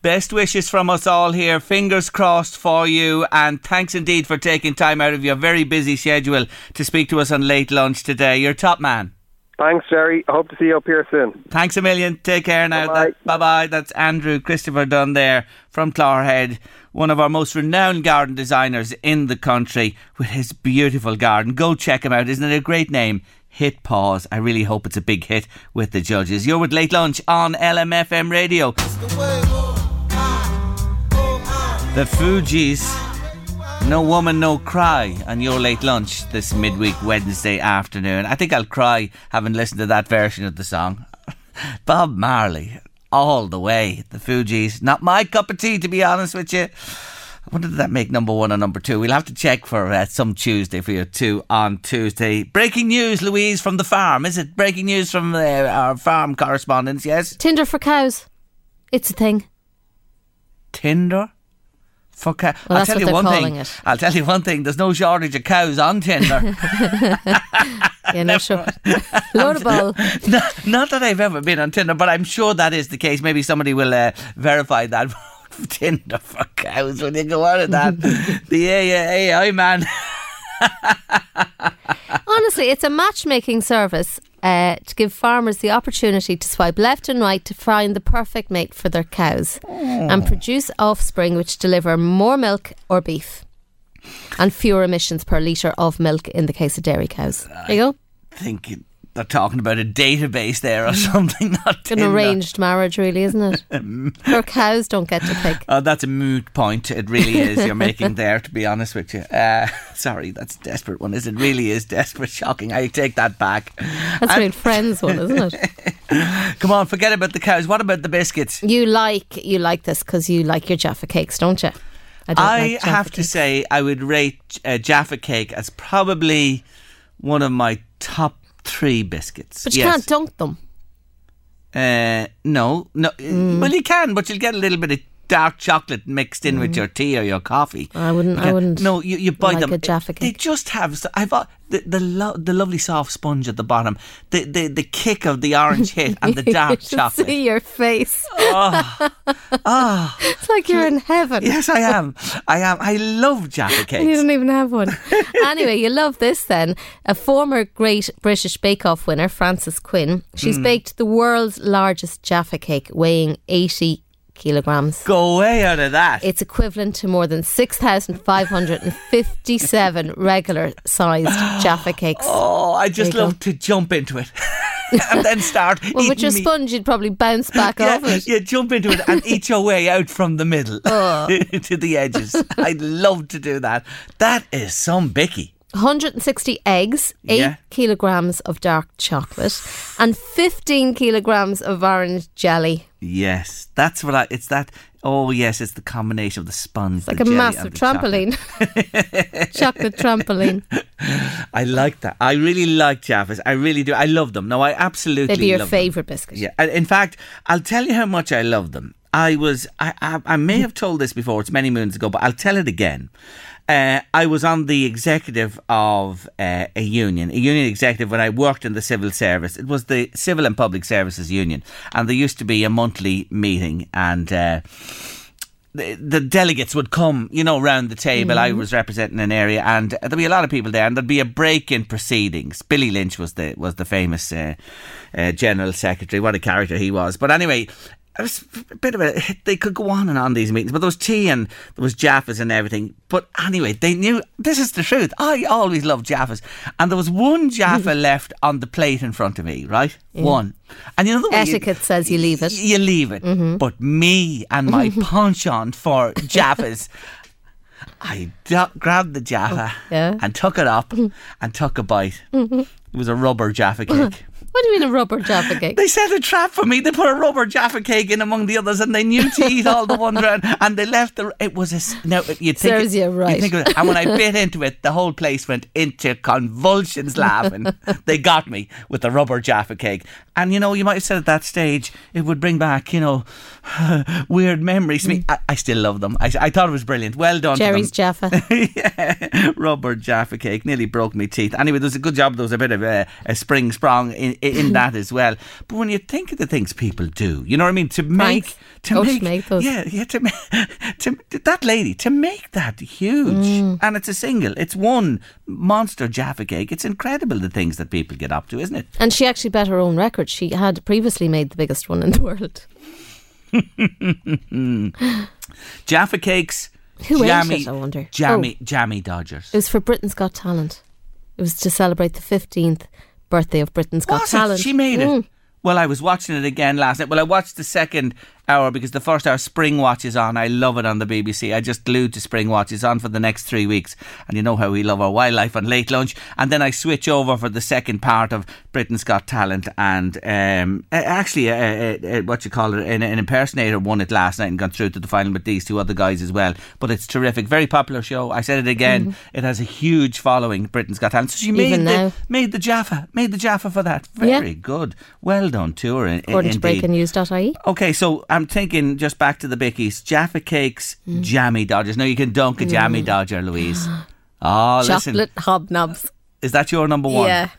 Best wishes from us all here. Fingers crossed for you. And thanks indeed for taking time out of your very busy schedule to speak to us on late lunch today. You're top man. Thanks, Jerry. I hope to see you up here soon. Thanks a million. Take care now. Bye-bye. Bye bye. That's Andrew Christopher Dunne there from Clogherhead, one of our most renowned garden designers in the country with his beautiful garden. Go check him out. Isn't it a great name? Hit pause. I really hope it's a big hit with the judges. You're with Late Lunch on LMFM Radio. The Fugees. No woman, no cry on your late lunch this midweek Wednesday afternoon. I think I'll cry having listened to that version of the song. (laughs) Bob Marley, all the way. The Fugees, not my cup of tea, to be honest with you. I wonder did that make number one or number two? We'll have to check for uh, some Tuesday for you two on Tuesday. Breaking news, Louise, from the farm. Is it breaking news from uh, our farm correspondents? Yes. Tinder for cows. It's a thing. Tinder for cow. Well, I'll tell you one thing. it. I'll tell you one thing. There's no shortage of cows on Tinder. (laughs) Yeah, no, sure. (laughs) Load not, not that I've ever been on Tinder, but I'm sure that is the case. Maybe somebody will uh, verify that. (laughs) Tinder for cows when you go out of that. the AI, AI man. Honestly, it's a matchmaking service uh, to give farmers the opportunity to swipe left and right to find the perfect mate for their cows and produce offspring which deliver more milk or beef and fewer emissions per litre of milk in the case of dairy cows. There you go. think they're talking about a database there or (laughs) something. Not An arranged marriage, really, isn't it? (laughs) Her cows don't get to pick. Oh, that's a moot point. It really (laughs) is. You're making there, to be honest with you. Uh, sorry, that's a desperate one. Is it really is desperate? Shocking. I take that back. That's real friends one, isn't it? Come on, forget about the cows. What about the biscuits? You like you like this because you like your Jaffa cakes, don't you? I, I like have to say, I would rate uh, Jaffa cake as probably one of my top three biscuits. but you Yes. can't dunk them. Uh, no, no. Mm. Well, you can, but you'll get a little bit of dark chocolate mixed in with your tea or your coffee. Mm. I wouldn't. I wouldn't. No, you, you buy like them. a Jaffa They just have. I've uh, the the, lo- the lovely soft sponge at the bottom, the the, the kick of the orange hit and the (laughs) dark chocolate. see your face. Oh, (laughs) oh, (laughs) It's like you're in heaven. yes, I am. I am. I love Jaffa And you cakes. don't even have one. anyway, you love this then. A former great British Bake Off winner, Frances Quinn, she's Hmm. baked the world's largest Jaffa cake, weighing 80 kilograms. Go way out of that. It's equivalent to more than 6,557 (laughs) regular sized (gasps) Jaffa cakes. oh, I just love to jump into it (laughs) (laughs) and then start. well, with your me- sponge, you'd probably bounce back yeah, off it. yeah, jump into it and eat your way out from the middle Oh. to the edges. I'd love to do that. That is some bicky. 160 eggs, 8 Yeah. kilograms of dark chocolate, and 15 kilograms of orange jelly. Yes, that's what I. It's that. Oh yes, it's the combination of the sponge, Like the a jelly massive the chocolate. trampoline. (laughs) chocolate trampoline. I like that. I really like Jaffas. I really do. I love them. No, I absolutely. They'd be your favourite biscuit. Yeah. In fact, I'll tell you how much I love them. I was. I. I, I may have told this before. It's many moons ago, but I'll tell it again. Uh, I was on the executive of uh, a union, a union executive when I worked in the civil service. It was the Civil and Public Services Union, and there used to be a monthly meeting, and uh, the, the delegates would come, you know, round the table. I was representing an area, and there'd be a lot of people there, and there'd be a break in proceedings. Billy Lynch was the was the famous uh, uh, general secretary. What a character he was! But anyway. It was a bit of a. They could go on and on these meetings, but there was tea and there was Jaffas and everything. But anyway, they knew this is the truth. I always loved Jaffas, and there was one Jaffa (laughs) left on the plate in front of me. Right, one, and you know the way you- Etiquette says you leave it. Mm-hmm. you leave it. But me and my (laughs) penchant for (laughs) Jaffas, I grabbed the Jaffa yeah. Mm-hmm. and took it up and took a bite. It was a rubber Jaffa cake. What do you mean a rubber Jaffa cake? They set a trap for me. They put a rubber Jaffa cake in among the others, and they knew to eat all the ones around. And they left the. It was a no. You think Serves it- you right. think it, and when I (laughs) bit into it, the whole place went into convulsions, laughing. they got me with the rubber Jaffa cake, and you know, you might have said at that stage it would bring back, you know, (sighs) weird memories. to Me, mm. I, I still love them. I, I thought it was brilliant. Well done, to them. Jerry's Jaffa. (laughs) yeah, rubber Jaffa cake nearly broke my teeth. Anyway, there was a good job. There was a bit of a, a spring sprung in, in (laughs) that as well. But when you think of the things people do, you know what I mean? To make, Pranks. to Oh, to make, make those. yeah, yeah, to, (laughs) ma- to that lady to make that huge, Mm. and it's a single. It's one monster Jaffa cake. It's incredible the things that people get up to, isn't it? And she actually bet her own record. She had previously made the biggest one in the world. (laughs) Jaffa cakes. Who ate jammy, it, I wonder? Oh. Jammy, jammy Dodgers. It was for Britain's Got Talent. It was to celebrate the 15th birthday of Britain's Got Was Talent. it? She made Mm. it. Well, I was watching it again last night. Well, I watched the second hour because the first hour Spring Watch is on. I love it on the BBC. I just glued to Spring Watch. It's on for the next three weeks. And you know how we love our wildlife on late lunch. And then I switch over for the second part of Britain's Got Talent. And um, actually, uh, uh, what you call it, an, an impersonator won it last night and got through to the final with these two other guys as well. But it's terrific. Very popular show. I said it again. It has a huge following, Britain's Got Talent. So she made Mm-hmm. The, made the Jaffa, made the Jaffa for that. Yeah. Very good. Well done to her. in- According to breakingnews.ie. Okay, so I'm thinking just back to the bickies. Jaffa cakes, Mm. jammy dodgers. Now you can dunk a jammy dodger, Louise. (gasps) Oh, listen. Chocolate hobnobs. Is that your number one? Yeah.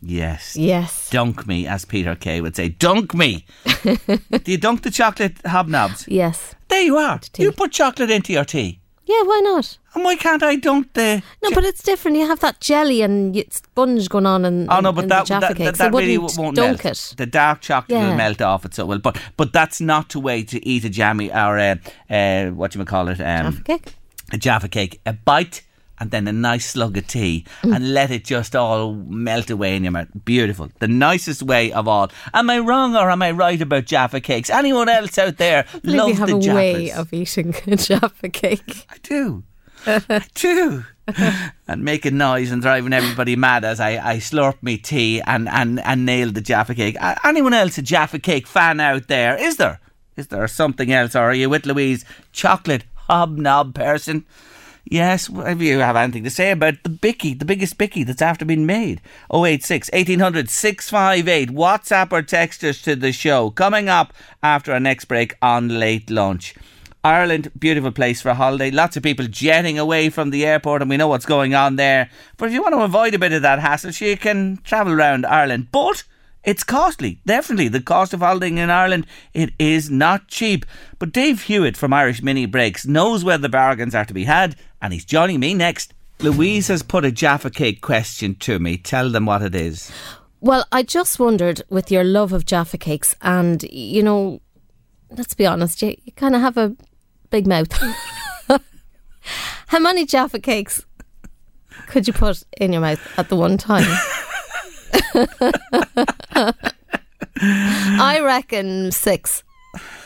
Yes. Yes. Dunk me, as Peter Kay would say. Dunk me. (laughs) Do you dunk the chocolate hobnobs? Yes. There you are. You put chocolate into your tea. Yeah, why not? And why can't I dunk the. No, but it's different. You have that jelly and y- sponge going on and Oh no, but that that, that, that really won't dunk melt. it. The dark chocolate will melt off it so it will. But but that's not the way to eat a jammy or a uh, what you call it um, Jaffa cake. a Jaffa cake. A bite and then a nice slug of tea Mm. and let it just all melt away in your mouth. Beautiful. The nicest way of all. Am I wrong or am I right about Jaffa cakes? Anyone else out there I believe love you have the a Jaffas? way of eating (laughs) a Jaffa cake. I do. I do. (laughs) and making noise and driving everybody mad as I, I slurp me tea and, and, and nail the Jaffa cake. Anyone else a Jaffa cake fan out there? Is there? Is there something else? Or are you with Louise? Chocolate hobnob person? Yes, if you have anything to say about the bicky, the biggest bicky that's after being made. 086 1800 658. WhatsApp or text us to the show. Coming up after our next break on late lunch. Ireland, beautiful place for a holiday. Lots of people jetting away from the airport, and we know what's going on there. But if you want to avoid a bit of that hassle, you can travel around Ireland. But it's costly. Definitely, the cost of holidaying in Ireland it is not cheap. But Dave Hewitt from Irish Mini Breaks knows where the bargains are to be had, and he's joining me next. Louise has put a Jaffa cake question to me. Tell them what it is. Well, I just wondered with your love of Jaffa cakes, and you know, let's be honest, you, you kind of have a big mouth. (laughs) How many Jaffa cakes could you put in your mouth at the one time? (laughs) (laughs) I reckon six.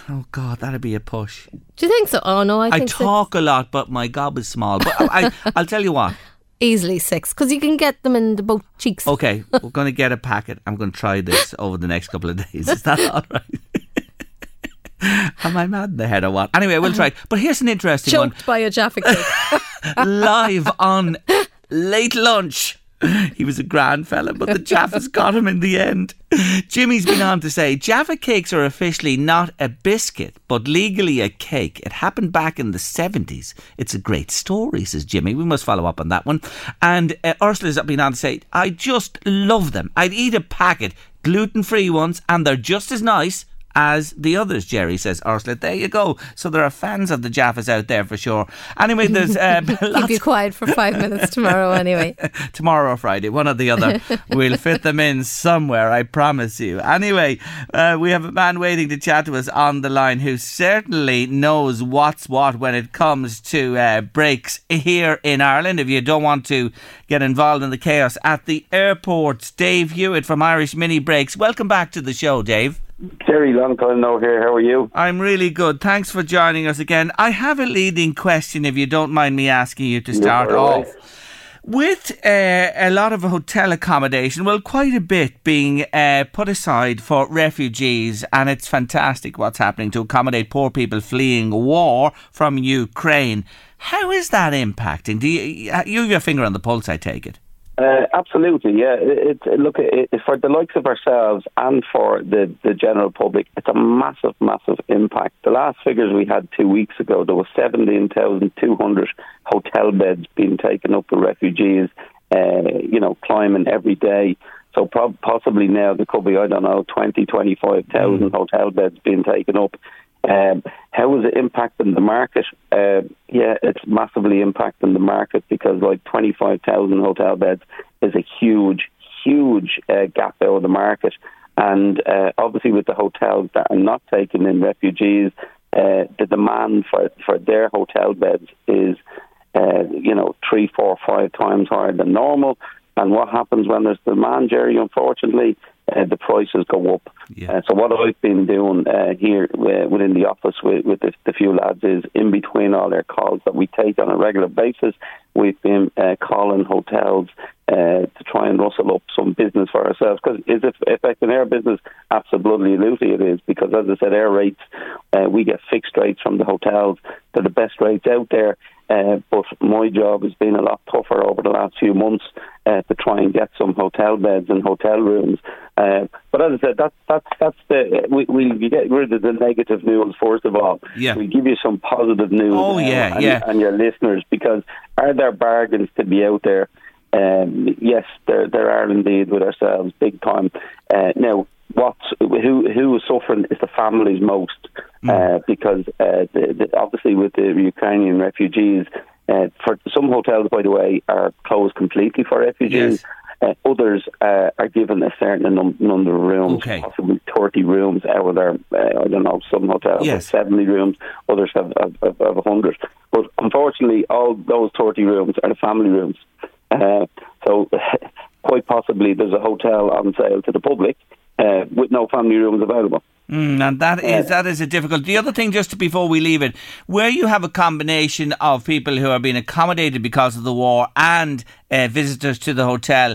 Oh God, that'd be a push. Do you think so? Oh no, I I, think six. talk a lot, but my gob is small. But I, I, (laughs) I'll tell you what. easily six because you can get them in the both cheeks. Okay, (laughs) we're going to get a packet. I'm going to try this over the next couple of days. Is that all right? Am I mad in the head or what? Anyway, we'll try it. But here's an interesting Choked by a Jaffa cake. one. Live on late lunch. (laughs) He was a grand fella, but the Jaffa's got him in the end. Jimmy's been on to say Jaffa cakes are officially not a biscuit, but legally a cake. It happened back in the 70s. It's a great story, says Jimmy. We must follow up on that one. And uh, Ursula's been on to say, I just love them. I'd eat a packet, gluten free ones, and they're just as nice as the others, Jerry says Ursula. There you go. So there are fans of the Jaffas out there for sure. Anyway, there's uh, (laughs) (laughs) keep you quiet for five minutes tomorrow. Anyway, (laughs) tomorrow or Friday, one or the other. we'll fit them in somewhere. I promise you. Anyway, uh, we have a man waiting to chat to us on the line who certainly knows what's what when it comes to uh, breaks here in Ireland. If you don't want to get involved in the chaos at the airports, Dave Hewitt from Irish Mini Breaks. Welcome back to the show, Dave. Jerry, long time no here. How are you? I'm really good. Thanks for joining us again. I have a leading question, if you don't mind me asking you to start off. With uh, a lot of hotel accommodation, well, quite a bit being uh, put aside for refugees, and it's fantastic what's happening to accommodate poor people fleeing war from Ukraine. How is that impacting? Do you, you have your finger on the pulse? I take it. Uh, absolutely, yeah. It, it, look, it, for the likes of ourselves and for the, the general public, it's a massive, massive impact. The last figures we had two weeks ago, there were 17,200 hotel beds being taken up with refugees, uh, you know, climbing every day. So pro- possibly now there could be, I don't know, 20, 25,000 mm. hotel beds being taken up. Um, how is it impacting the market? Uh, yeah, it's massively impacting the market because like 25,000 hotel beds is a huge, huge uh, gap out of the market. And uh, obviously, with the hotels that are not taking in refugees, uh, the demand for, for their hotel beds is, uh, you know, three, four, five times higher than normal. And what happens when there's demand, Jerry, unfortunately, uh, the prices go up. Yeah. Uh, so what I've been doing uh, here uh, within the office with, with the, the, few lads is in between all their calls that we take on a regular basis, we've been uh, calling hotels uh, to try and rustle up some business for ourselves. Because is it affecting our business? Absolutely, it is. Because as I said, our rates, we get fixed rates from the hotels. They're the best rates out there. Uh, but my job has been a lot tougher over the last few months uh, to try and get some hotel beds and hotel rooms. Uh, but as I said, that's that's that's the we we get rid of the negative news first of all. Yeah. We give you some positive news. Oh yeah, and, yeah. And your listeners, because are there bargains to be out there? Um, yes, there there are indeed with ourselves, big time. Uh, now, what who who is suffering is the families most mm. uh, because uh, the, the, obviously with the Ukrainian refugees, uh, for some hotels, by the way, are closed completely for refugees. Yes. Uh, others uh, are given a certain num- number of rooms, okay. possibly 30 rooms out of their, uh, I don't know, some hotels yes. have 70 rooms, others have, have, have, have 100. But unfortunately, all those 30 rooms are the family rooms. Uh, so (laughs) quite possibly there's a hotel on sale to the public uh, with no family rooms available. Mm, and that is that is a difficult. The other thing, just before we leave it, where you have a combination of people who are being accommodated because of the war and uh, visitors to the hotel,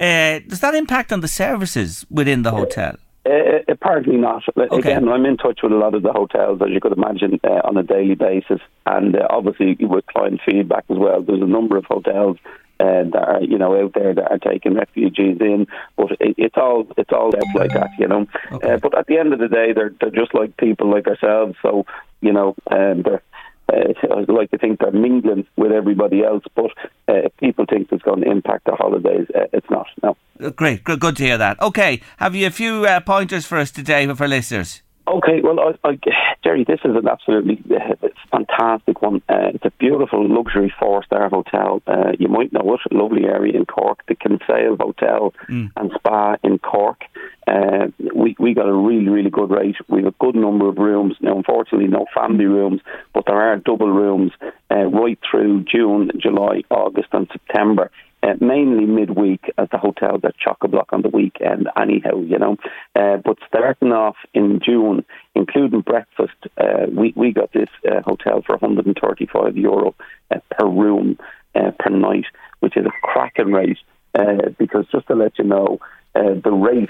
uh, does that impact on the services within the hotel? Uh, apparently not. Okay. Again, I'm in touch with a lot of the hotels, as you could imagine, uh, on a daily basis, and uh, obviously with client feedback as well. There's a number of hotels uh, that are you know out there that are taking refugees in. But it, it's all it's all like that, you know. Okay. Uh, but at the end of the day, they're they're just like people like ourselves. So you know, um, they're. Uh, I'd like to think they're mingling with everybody else, but uh, if people think it's going to impact the holidays, uh, it's not. No. Great, good, good to hear that. Okay, have you a few uh, pointers for us today for listeners? Okay, well, I, I, Jerry, this is an absolutely uh, fantastic one. Uh, it's a beautiful luxury four-star hotel. Uh, you might know it, lovely area in Cork, the Kinsale Hotel mm. and Spa in Cork. Uh, we we got a really really good rate. We have a good number of rooms. Now, unfortunately, no family rooms, but there are double rooms uh, right through June, July, August, and September uh, mainly midweek at the hotels at chock a block on the weekend, anyhow, you know. Uh, but starting off in June, including breakfast, uh, we, we got this uh, hotel for 135 euro uh, per room uh, per night, which is a cracking rate. Uh, because just to let you know, uh, the rate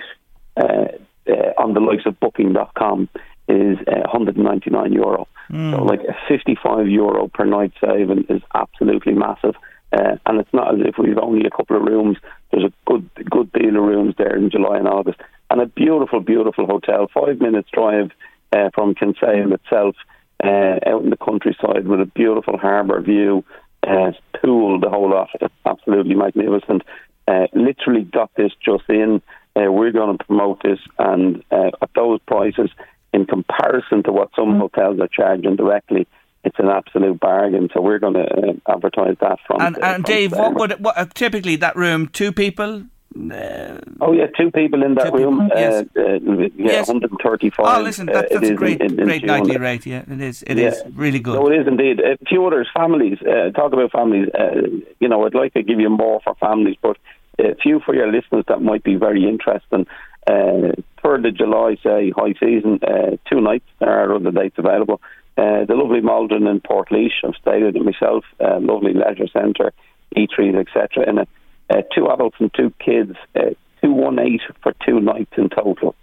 uh, uh, on the likes of Booking.com is 199 euro. Mm. So, like a 55 euro per night saving is absolutely massive. Uh, and it's not as if we've only a couple of rooms. There's a good good deal of rooms there in July and August, and a beautiful, beautiful hotel. Five minutes drive uh, from Kinsale itself, uh, out in the countryside with a beautiful harbour view, uh, pool, the whole lot. It's absolutely magnificent. Uh, literally got this just in. Uh, we're going to promote this, and uh, at those prices, in comparison to what some hotels are charging directly, it's an absolute bargain. So we're going to uh, advertise that from. And, uh, and from Dave, what would what, uh, typically that room two people? Uh, Oh yeah, two people in that people, room. yes. Uh, uh, yeah, Yes. 135. oh, listen, uh, that, it that's a great, in- in great June. nightly rate. Yeah, it is. It is Yeah. really good. No, it is indeed. A few others, families. Uh, talk about families. Uh, you know, I'd like to give you more for families, but a few for your listeners that might be very interesting. Uh, Third of July, say high season, uh, two nights. There are other dates available. Uh, the lovely Maldron in Port I've stayed at it myself. Uh, lovely leisure centre, eateries, etc. In it, uh, two adults and two kids. Uh, two one eight for two nights in total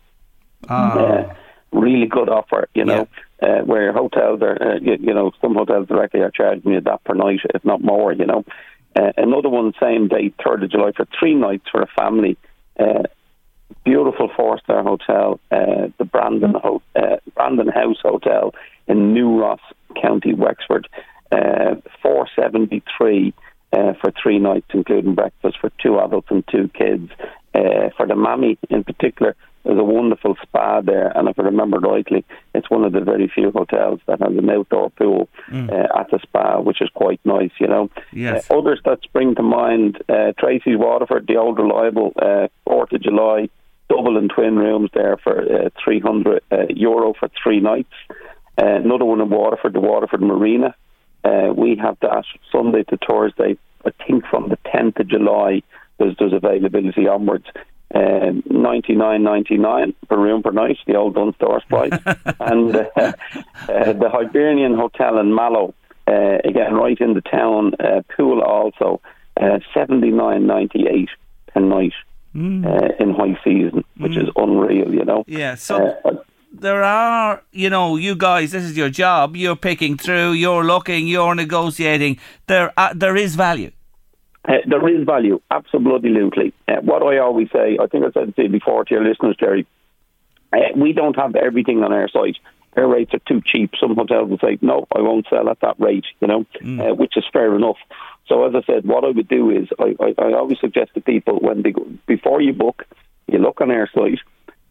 uh, really good offer, you know, uh, where hotels are, uh, you, you know, some hotels directly are charging you that per night, if not more, you know. Uh, another one, same day, 3rd of July, for three nights for a family. Uh, beautiful four star hotel, uh, the Brandon, Ho- uh, Brandon House Hotel in New Ross, County Wexford. Uh, 473 uh, for three nights, including breakfast for two adults and two kids. Uh, for the mammy in particular, there's a wonderful spa there, and if I remember rightly, it's one of the very few hotels that has an outdoor pool uh, at the spa, which is quite nice, you know. Yes. Uh, others that spring to mind, uh, Treacy's Waterford, the old reliable, uh, 4th of July, double and twin rooms there for uh, 300 uh, euro for three nights. Uh, another one in Waterford, the Waterford Marina. Uh, we have that Sunday to Thursday. I think from the 10th of July, there's, there's availability onwards. Um, ninety nine ninety nine per room per night, the old Dunnes Stores (laughs) price, and uh, uh, the Hibernian Hotel in Mallow, uh, again right in the town, uh, pool also, uh, seventy nine ninety eight per night uh, in high season, which is unreal, you know. Yeah, so Uh, there are, you know, you guys, this is your job. You're picking through, you're looking, you're negotiating. There, uh, there is value. Uh, there is value, absolutely. Uh, what I always say, I think I said you before to your listeners, Jerry, uh, we don't have everything on our site. Our rates are too cheap. Some hotels will say, no, I won't sell at that rate, you know, uh, which is fair enough. So as I said, what I would do is I, I, I always suggest to people when they go, before you book, you look on our site.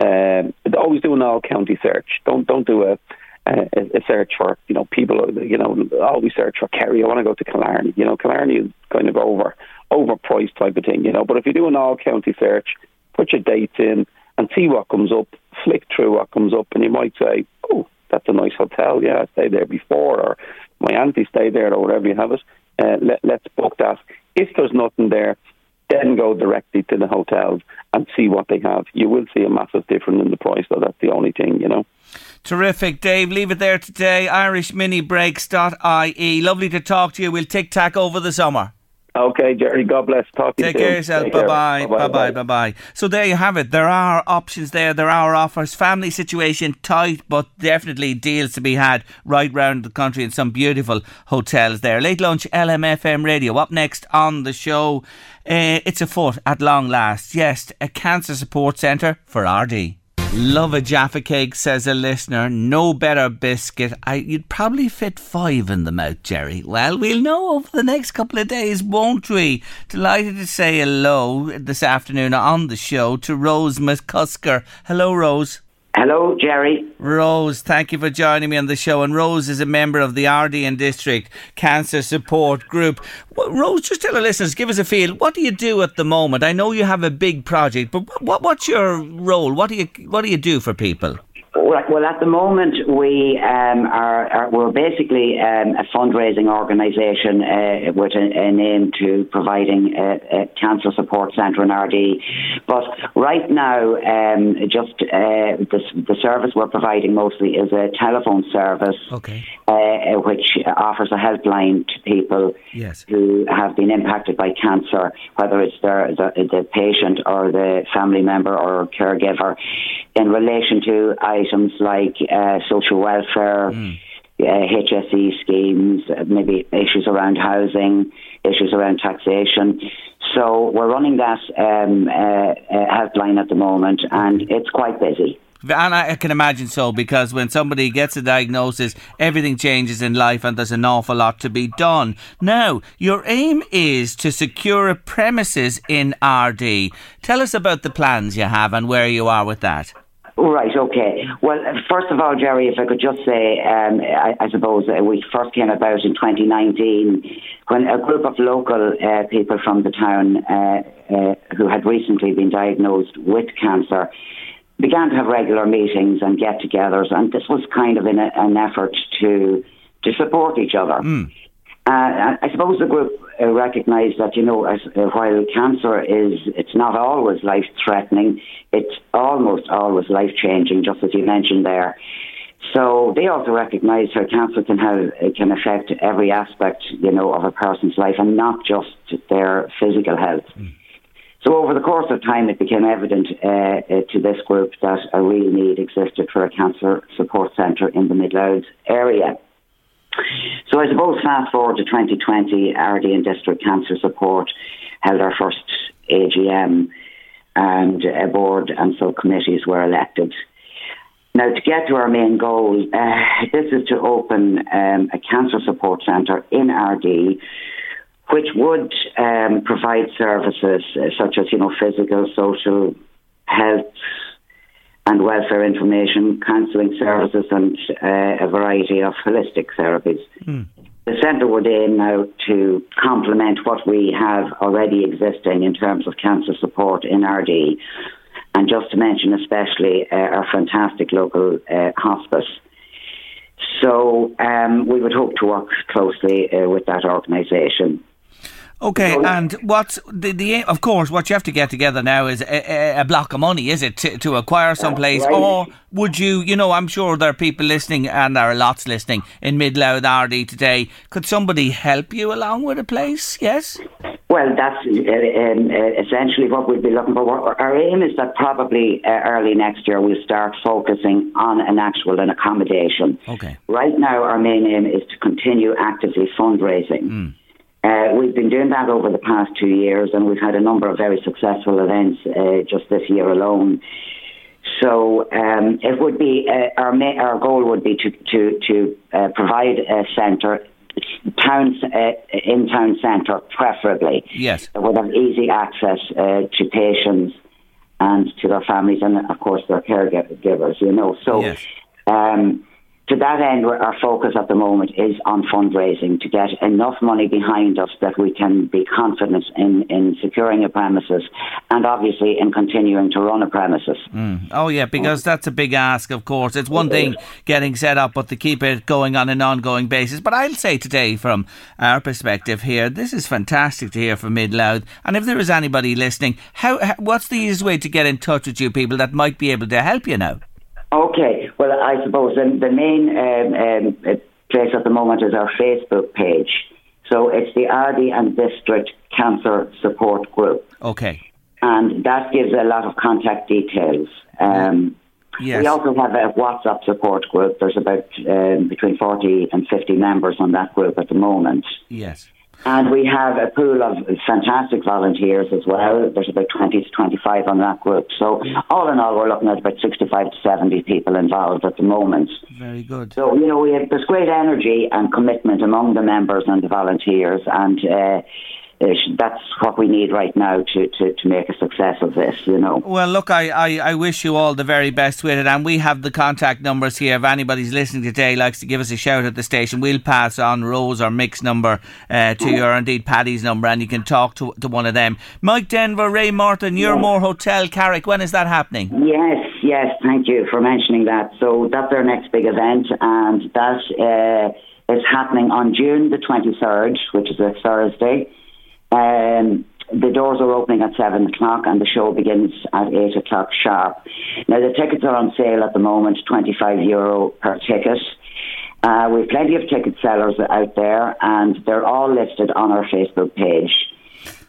Um, always do an all county search. Don't don't do a a, a search for you know people. You know, always search for Kerry. I want to go to Killarney. You know, Killarney is kind of over overpriced type of thing. You know, but if you do an all county search, put your dates in and see what comes up. Flick through what comes up, and you might say, "Oh, that's a nice hotel. Yeah, I stayed there before, or my auntie stayed there, or whatever you have it. Uh, let, let's book that. If there's nothing there, then go directly to the hotels and see what they have. You will see a massive difference in the price, though. That's the only thing, you know. Terrific, Dave. Leave it there today. IrishMiniBreaks.ie. Lovely to talk to you. We'll tic tac over the summer. Okay, Jerry. God bless. Talk to Take you care yourself. Bye bye. Bye bye. Bye bye. So there you have it. There are options there. There are offers. Family situation tight, but definitely deals to be had right round the country in some beautiful hotels there. Late lunch, LMFM radio. Up next on the show, uh, it's a foot at long last. Yes, a cancer support centre for Ardee. Love a Jaffa cake, says a listener. No better biscuit. I, you'd probably fit five in the mouth, Jerry. Well, we'll know over the next couple of days, won't we? Delighted to say hello this afternoon on the show to Rose McCusker. Hello, Rose. Hello, Jerry. Rose, thank you for joining me on the show. And Rose is a member of the Ardee and District Cancer Support Group. Rose, just tell our listeners, give us a feel. What do you do at the moment? I know you have a big project, but what, what's your role? What do you what do you do for people? Well, at the moment, we um, are, are we're basically um, a fundraising organisation uh, with an, an aim to providing a, a cancer support centre in Ardee. But right now, um, just uh, the, the service we're providing mostly is a telephone service, Okay. uh, which offers a helpline to people Yes. who have been impacted by cancer, whether it's their, the, the patient or the family member or caregiver, in relation to items like uh, social welfare, uh, HSE schemes, maybe issues around housing, issues around taxation. So we're running that um, uh, uh, helpline at the moment, and it's quite busy. And I can imagine so because when somebody gets a diagnosis, everything changes in life and there's an awful lot to be done. Now, your aim is to secure a premises in Ardee. Tell us about the plans you have and where you are with that. Right, okay. Well, first of all, Jerry, if I could just say, um, I, I, suppose uh, we first came about in 2019 when a group of local uh, people from the town uh, uh, who had recently been diagnosed with cancer began to have regular meetings and get togethers, and this was kind of a, an effort to, to support each other. Mm. Uh, I suppose the group uh, recognised that you know, as, uh, while cancer is, it's not always life threatening. It's almost always life changing, just as you mentioned there. So they also recognise how cancer can have it can affect every aspect, you know, of a person's life, and not just their physical health. Mm. So over the course of time, it became evident uh, uh, to this group that a real need existed for a cancer support centre in the Midlouth area. So I suppose fast forward to 2020, Ardee and District Cancer Support held our first AGM and a board and subcommittees were elected. Now, to get to our main goal, uh, this is to open um, a cancer support centre in Ardee, which would um, provide services uh, such as, you know, physical, social, health, and welfare information, counselling services, and uh, a variety of holistic therapies. Mm. The centre would aim now to complement what we have already existing in terms of cancer support in Ardee, and just to mention especially uh, our fantastic local uh, hospice. So um, we would hope to work closely uh, with that organisation. Okay, and what's the, the of course what you have to get together now is a, a block of money, is it, to, to acquire some place, right. or would you, you know, I'm sure there are people listening and there are lots listening in Midlouth Ardee today. Could somebody help you along with a place? Yes. Well, that's uh, um, uh, essentially what we'd be looking for. Our aim is that probably uh, early next year we'll start focusing on an actual an accommodation. Okay. Right now, our main aim is to continue actively fundraising. Mm. Uh, we've been doing that over the past two years, and we've had a number of very successful events uh, just this year alone. So um, it would be uh, our ma- our goal would be to to to uh, provide a centre, town uh, in town centre, preferably. Yes, that would have easy access uh, to patients and to their families, and of course their caregivers. You know, so. Yes. Um, to that end, our focus at the moment is on fundraising to get enough money behind us that we can be confident in, in securing a premises and obviously in continuing to run a premises. Mm. Oh, yeah, because that's a big ask, of course. It's one thing getting set up, but to keep it going on an ongoing basis. But I'll say today, from our perspective here, this is fantastic to hear from Midlouth. And if there is anybody listening, how, how what's the easiest way to get in touch with you people that might be able to help you now? Okay, well, I suppose the, the main um, um, uh, place at the moment is our Facebook page. So it's the Ardee and District Cancer Support Group. Okay. And that gives a lot of contact details. Um, yes. We also have a WhatsApp support group. There's about um, between 40 and 50 members on that group at the moment. Yes. And we have a pool of fantastic volunteers as well. There's about 20 to 25 on that group. So, all in all, we're looking at about 65 to 70 people involved at the moment. Very good. So, you know, we have, there's great energy and commitment among the members and the volunteers. And, uh, that's what we need right now to, to, to make a success of this, you know. Well, look, I, I, I wish you all the very best with it, and we have the contact numbers here. If anybody's listening today likes to give us a shout at the station, we'll pass on Rose or Mick's number uh, to you, or indeed Paddy's number, and you can talk to, to one of them. Mike Denver, Ray Martin, Morton, Nuremore Hotel, Carrick, when is that happening? Yes, yes, thank you for mentioning that. So that's our next big event, and that uh, is happening on June the 23rd, which is a Thursday. Um, the doors are opening at seven o'clock and the show begins at eight o'clock sharp. Now the tickets are on sale at the moment, twenty five euro per ticket. Uh, we have plenty of ticket sellers out there, and they're all listed on our Facebook page.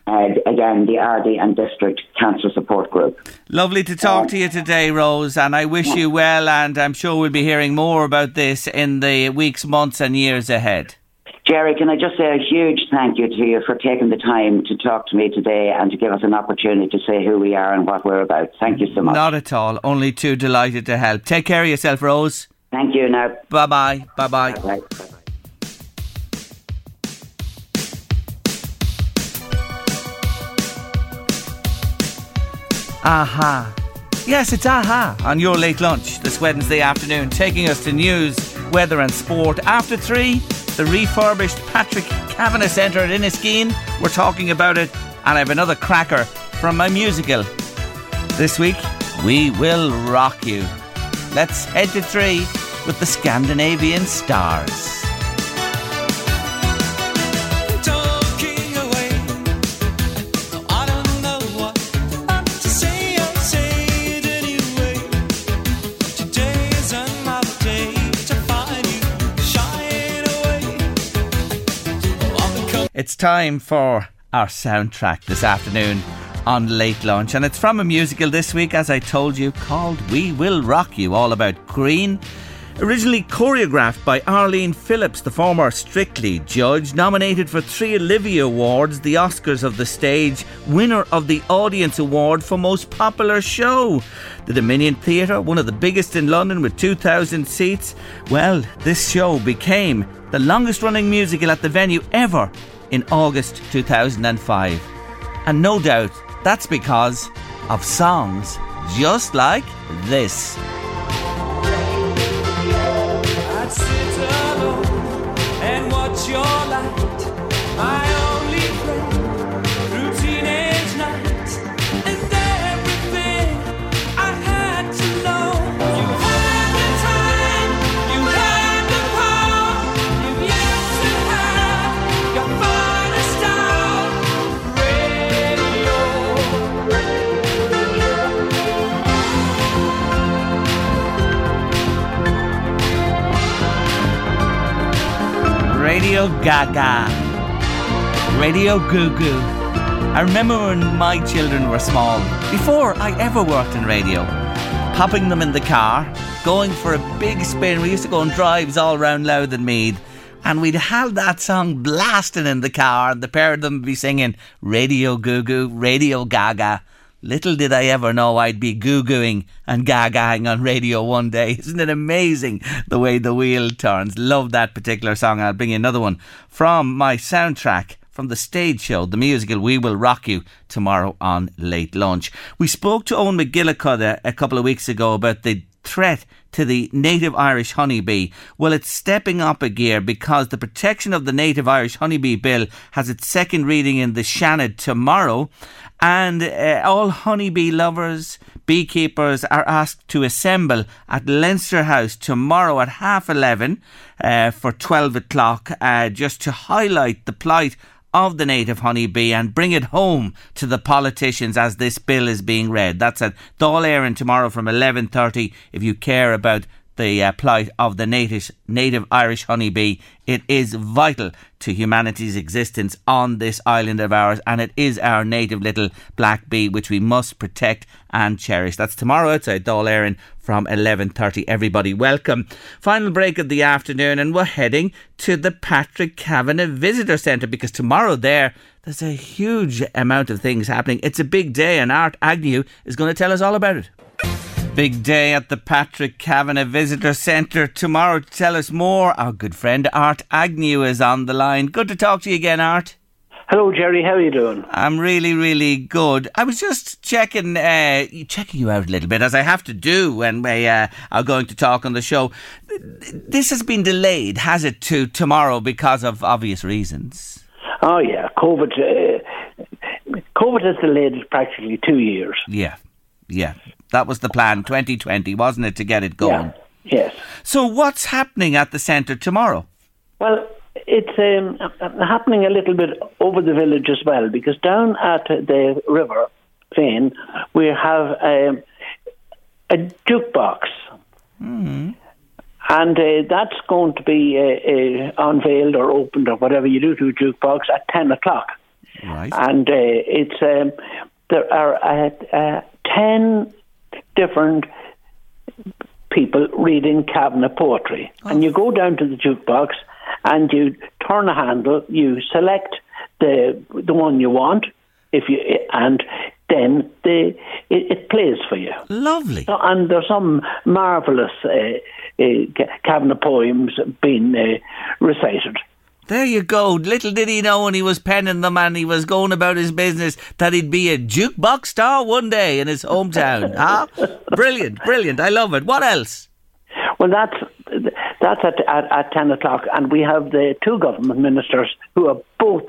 Uh, again, the Ardee and District Cancer Support Group. Lovely to talk to you today, Rose, and I wish you well. And I'm sure we'll be hearing more about this in the weeks, months, and years ahead. Jerry, can I just say a huge thank you to you for taking the time to talk to me today and to give us an opportunity to say who we are and what we're about. Thank you so much. Not at all. Only too delighted to help. Take care of yourself, Rose. Thank you now. Bye bye. Bye bye. Aha. Yes, it's AHA on your late lunch this Wednesday afternoon, taking us to news, weather, and sport. After three, the refurbished Patrick Kavanagh Centre at Inniskeen. We're talking about it, and I have another cracker from my musical. This week, we will rock you. Let's head to three with the Scandinavian Stars. It's time for our soundtrack this afternoon on Late Lunch, and it's from a musical this week, as I told you, called We Will Rock You, all about Queen. Originally choreographed by Arlene Phillips, the former Strictly judge, nominated for three Olivier Awards, the Oscars of the stage, winner of the Audience Award for Most Popular Show. The Dominion Theatre, one of the biggest in London with 2,000 seats. Well, this show became the longest running musical at the venue ever in August 2005. And no doubt that's because of songs just like this. Your Radio Gaga. Radio Goo Goo. I remember when my children were small, before I ever worked in radio, popping them in the car, going for a big spin. We used to go on drives all around Louth and Meath, and we'd have that song blasting in the car, and the pair of them would be singing Radio Goo Goo, Radio Gaga. Little did I ever know I'd be goo gooing and gagaing on radio one day. (laughs) Isn't it amazing the way the wheel turns? Love that particular song. I'll bring you another one from my soundtrack from the stage show, the musical We Will Rock You, tomorrow on Late Lunch. We spoke to Owen McGillicuddy a couple of weeks ago about the threat to the native Irish honeybee. Well, it's stepping up a gear because the protection of the native Irish honeybee bill has its second reading in the Seanad tomorrow. And uh, all honeybee lovers, beekeepers are asked to assemble at Leinster House tomorrow at half 11 uh, for 12 o'clock uh, just to highlight the plight of the native honeybee and bring it home to the politicians as this bill is being read. That's at Dáil Éireann tomorrow from 11.30 if you care about the uh, plight of the native, native Irish honeybee. It is vital to humanity's existence on this island of ours and it is our native little black bee which we must protect and cherish. That's tomorrow outside Dáil Éireann from 11.30. Everybody welcome. Final break of the afternoon and we're heading to the Patrick Kavanagh Visitor Centre because tomorrow there there's a huge amount of things happening. It's a big day and Art Agnew is going to tell us all about it. Big day at the Patrick Kavanagh Visitor Centre tomorrow. To tell us more, our good friend Art Agnew is on the line. Good to talk to you again, Art. Hello, Jerry. How are you doing? I'm really, really good. I was just checking, uh, checking you out a little bit, as I have to do when we uh, are going to talk on the show. This has been delayed, has it, to tomorrow because of obvious reasons? Oh yeah, COVID. Uh, COVID has delayed it practically two years. Yeah, yeah. That was the plan, 2020, wasn't it, to get it going? Yeah. Yes. So, what's happening at the centre tomorrow? Well, it's um, happening a little bit over the village as well because down at the river, Fane, we have um, a jukebox. Mm-hmm. And uh, that's going to be uh, uh, unveiled or opened or whatever you do to a jukebox at 10 o'clock. Right. And uh, it's um, there are uh, uh, 10 different people reading Kavanagh poetry. And you go down to the jukebox and you turn a handle, you select the the one you want, if you and then the it, it plays for you. Lovely. So, and there's some marvelous uh, uh, Kavanagh poems being uh, recited. There you go. Little did he know when he was penning them and he was going about his business that he'd be a jukebox star one day in his hometown. huh? (laughs) Ah, brilliant, brilliant. I love it. What else? Well, that's that's at, at, at ten o'clock, and we have the two government ministers who are both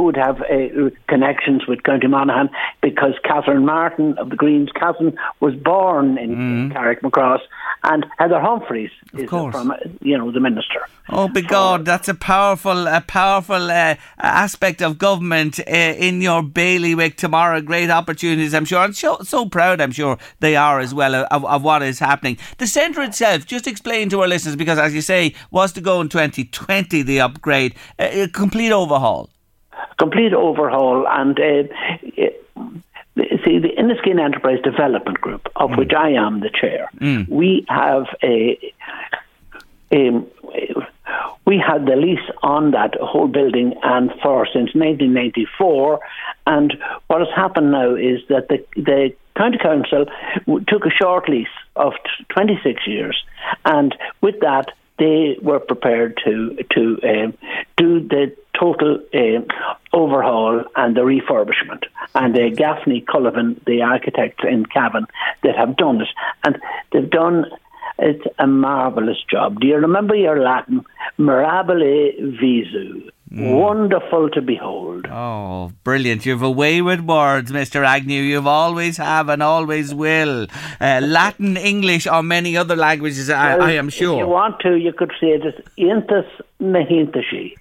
would have uh, connections with County Monaghan because Catherine Martin of the Greens, cousin, was born in, in Carrickmacross, and Heather Humphreys is from you know the minister. Oh, by God, that's a powerful, a powerful uh, aspect of government uh, in your bailiwick tomorrow. Great opportunities, I'm sure. I'm so, so proud, I'm sure they are as well of, of what is happening. The centre itself, just explain to our listeners, because as you say, was to go in 2020, the upgrade, a complete overhaul. Complete overhaul and uh, uh, see the Inniskeen Enterprise Development Group, of which I am the chair. We have a. Um, we had the lease on that whole building and for since 1994 and what has happened now is that the, the county council took a short lease of 26 years and with that they were prepared to to um, do the total um overhaul and the refurbishment. And uh, Gaffney Cullivan, the architects in Cavan, that have done it, and they've done it's a marvelous job. Do you remember your Latin? Mirabile visu. Wonderful to behold. Oh, brilliant. You've a way with words, Mr. Agnew. You've always have and always will. Uh, Latin, English, or many other languages, I, Well, I am sure. If you want to, you could say it as Intus Nahintashi.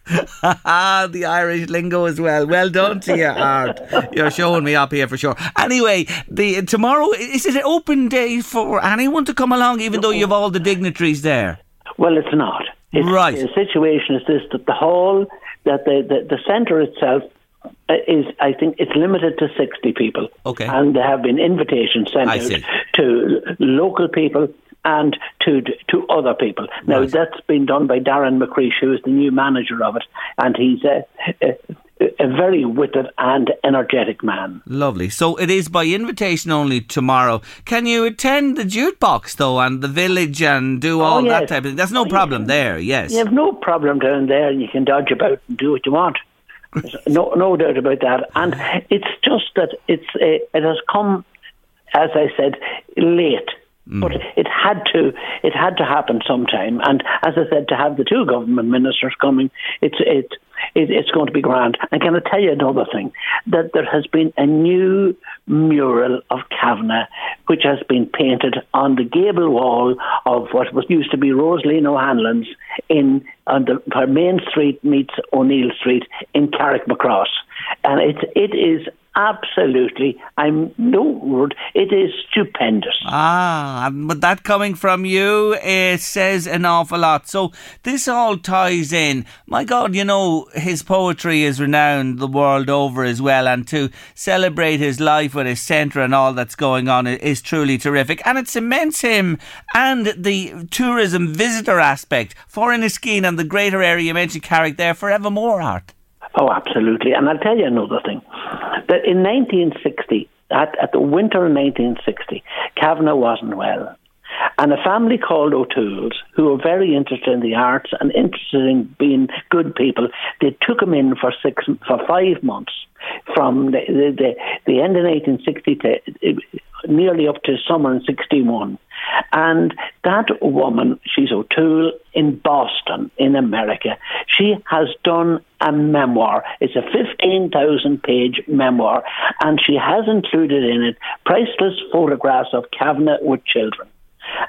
(laughs) Ah, the Irish lingo as well. Well done to you, Art. You're showing me up here for sure. Anyway, the tomorrow is it an open day for anyone to come along, even though you've all the dignitaries there? Well, it's not. It's, Right. The situation is this: that the hall, that the the, the centre itself uh, is, I think, it's limited to sixty people. Okay. And there have been invitations sent out to local people and to to other people. Now Right. that's been done by Darren McCreesh, who is the new manager of it, and he's a, a, a very witted and energetic man. Lovely. So it is by invitation only tomorrow. Can you attend the jukebox though, and the village, and do all that Oh, yes. type of thing? There's no problem there. Yes. You have no problem down there, you can dodge about and do what you want. There's (laughs) no, no doubt about that. And it's just that it's uh, it has come, as I said, late. But mm. it had to it had to happen sometime. And as I said, to have the two government ministers coming, it's it, it it's going to be grand. And can I tell you another thing? That there has been a new mural of Kavanagh, which has been painted on the gable wall of what was used to be Rosaline O'Hanlon's in on the where Main Street meets O'Neill Street in Carrickmacross, and it it is absolutely I'm no word. It is stupendous. Ah, but that coming from you it says an awful lot. So this all ties in. My God, you know his poetry is renowned the world over as well, and to celebrate his life with his centre and all that's going on is truly terrific. And it cements him and the tourism visitor aspect for Inniskeen and the greater area you mentioned, Carrick, there forevermore. Art. Oh, absolutely. And I'll tell you another thing. That in 1960, at, at the winter of 1960, Kavanagh wasn't well. And a family called O'Toole's, who were very interested in the arts and interested in being good people, they took him in for six for five months, from the the, the, the end of 1960 to nearly up to summer in 61. And that woman, she's O'Toole in Boston, in America. She has done a memoir. It's a 15,000 page memoir, and she has included in it priceless photographs of Kavanagh with children.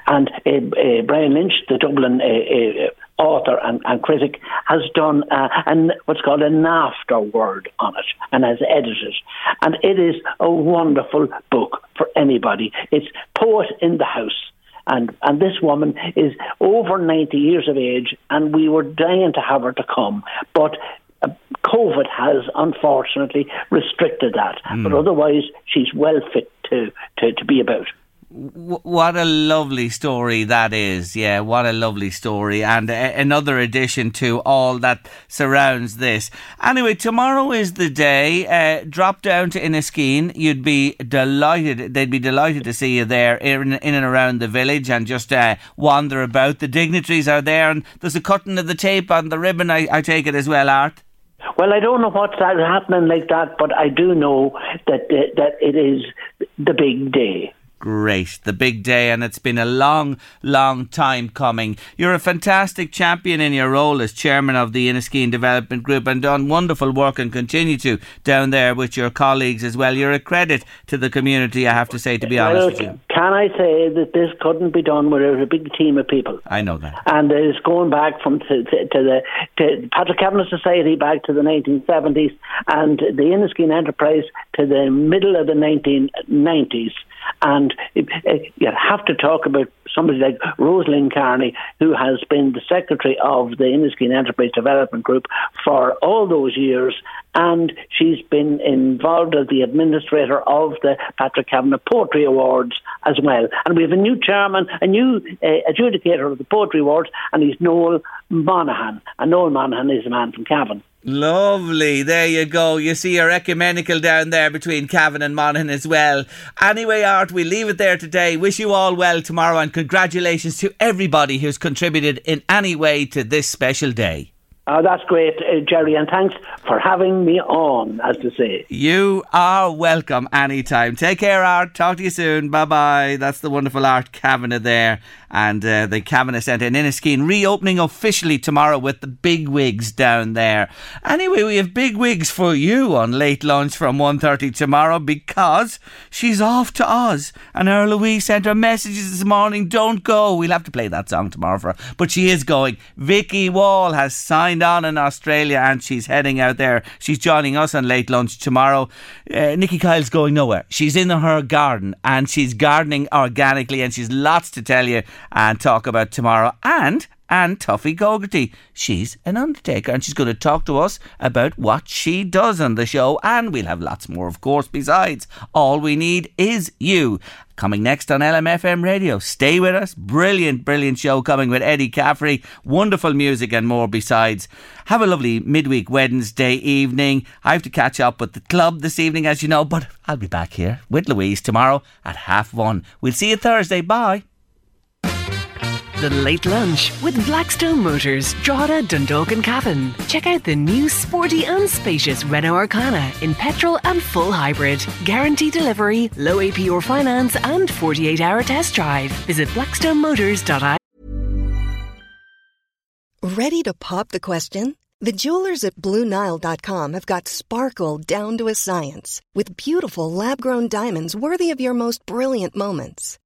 And uh, uh, Brian Lynch, the Dublin uh, author and, and critic, has done uh, an, what's called an afterword on it and has edited. And it is a wonderful book for anybody. It's Poet in the House. And, and this woman is over 90 years of age, and we were dying to have her to come. But uh, COVID has unfortunately restricted that. But otherwise, she's well fit to, to, to be about. What a lovely story that is. Yeah, what a lovely story. And a- another addition to all that surrounds this. Anyway, tomorrow is the day. Uh, drop down to Inniskeen. You'd be delighted. They'd be delighted to see you there in, in and around the village and just uh, wander about. The dignitaries are there and there's a cutting of the tape on the ribbon, I, I take it as well, Art. Well, I don't know what's happening like that, but I do know that uh, that it is the big day. Great, the big day, and it's been a long, long time coming. You're a fantastic champion in your role as chairman of the Inniskeen Development Group and done wonderful work and continue to down there with your colleagues as well. You're a credit to the community, I have to say, to be honest Well, with you. Can I say that this couldn't be done without a big team of people? I know that. and it's going back from to, to, to the to Patrick Kavanagh Society back to the 1970s, and the Inniskeen Enterprise to the middle of the 1990s. And it, it, you have to talk about somebody like Rosalind Carney, who has been the secretary of the Inniskeen Enterprise Development Group for all those years, and she's been involved as the administrator of the Patrick Kavanagh Poetry Awards as well. And we have a new chairman, a new uh, adjudicator of the Poetry Awards, and he's Noel Monaghan. And Noel Monaghan is a man from Cavan. Lovely. There you go. You see, you're ecumenical down there between Cavan and Monaghan as well. Anyway, Art, we leave it there today. Wish you all well tomorrow and congratulations to everybody who's contributed in any way to this special day. Oh, that's great, uh, Jerry, and thanks for having me on, as to say. You are welcome anytime. Take care, Art. Talk to you soon. Bye bye. That's the wonderful Art Kavanagh there. And uh, the Kavanagh Centre in Inniskeen reopening officially tomorrow with the big wigs down there. Anyway, we have big wigs for you on late lunch from 1.30 tomorrow because she's off to Oz. And our Louise sent her messages this morning. Don't go. We'll have to play that song tomorrow for her. But she is going. Vicky Wall has signed on in Australia and she's heading out there. She's joining us on late lunch tomorrow. Uh, Nikki Kyle's going nowhere. She's in her garden and she's gardening organically and she's lots to tell you and talk about tomorrow. And and Tuffy Gogarty. She's an undertaker and she's going to talk to us about what she does on the show. And we'll have lots more, of course, besides. All we need is you. Coming next on LMFM radio. Stay with us. Brilliant, brilliant show coming with Eddie Caffrey. Wonderful music and more besides. Have a lovely midweek Wednesday evening. I have to catch up with the club this evening, as you know, but I'll be back here with Louise tomorrow at half one. We'll see you Thursday. Bye. The Late Lunch with Blackstone Motors, Drogheda, Dundalk and Cavan. Check out the new sporty and spacious Renault Arkana in petrol and full hybrid. Guarantee delivery, low APR finance and 48 hour test drive. Visit blackstonemotors.ie. Ready to pop the question? The jewelers at BlueNile.com have got sparkle down to a science with beautiful lab grown diamonds worthy of your most brilliant moments.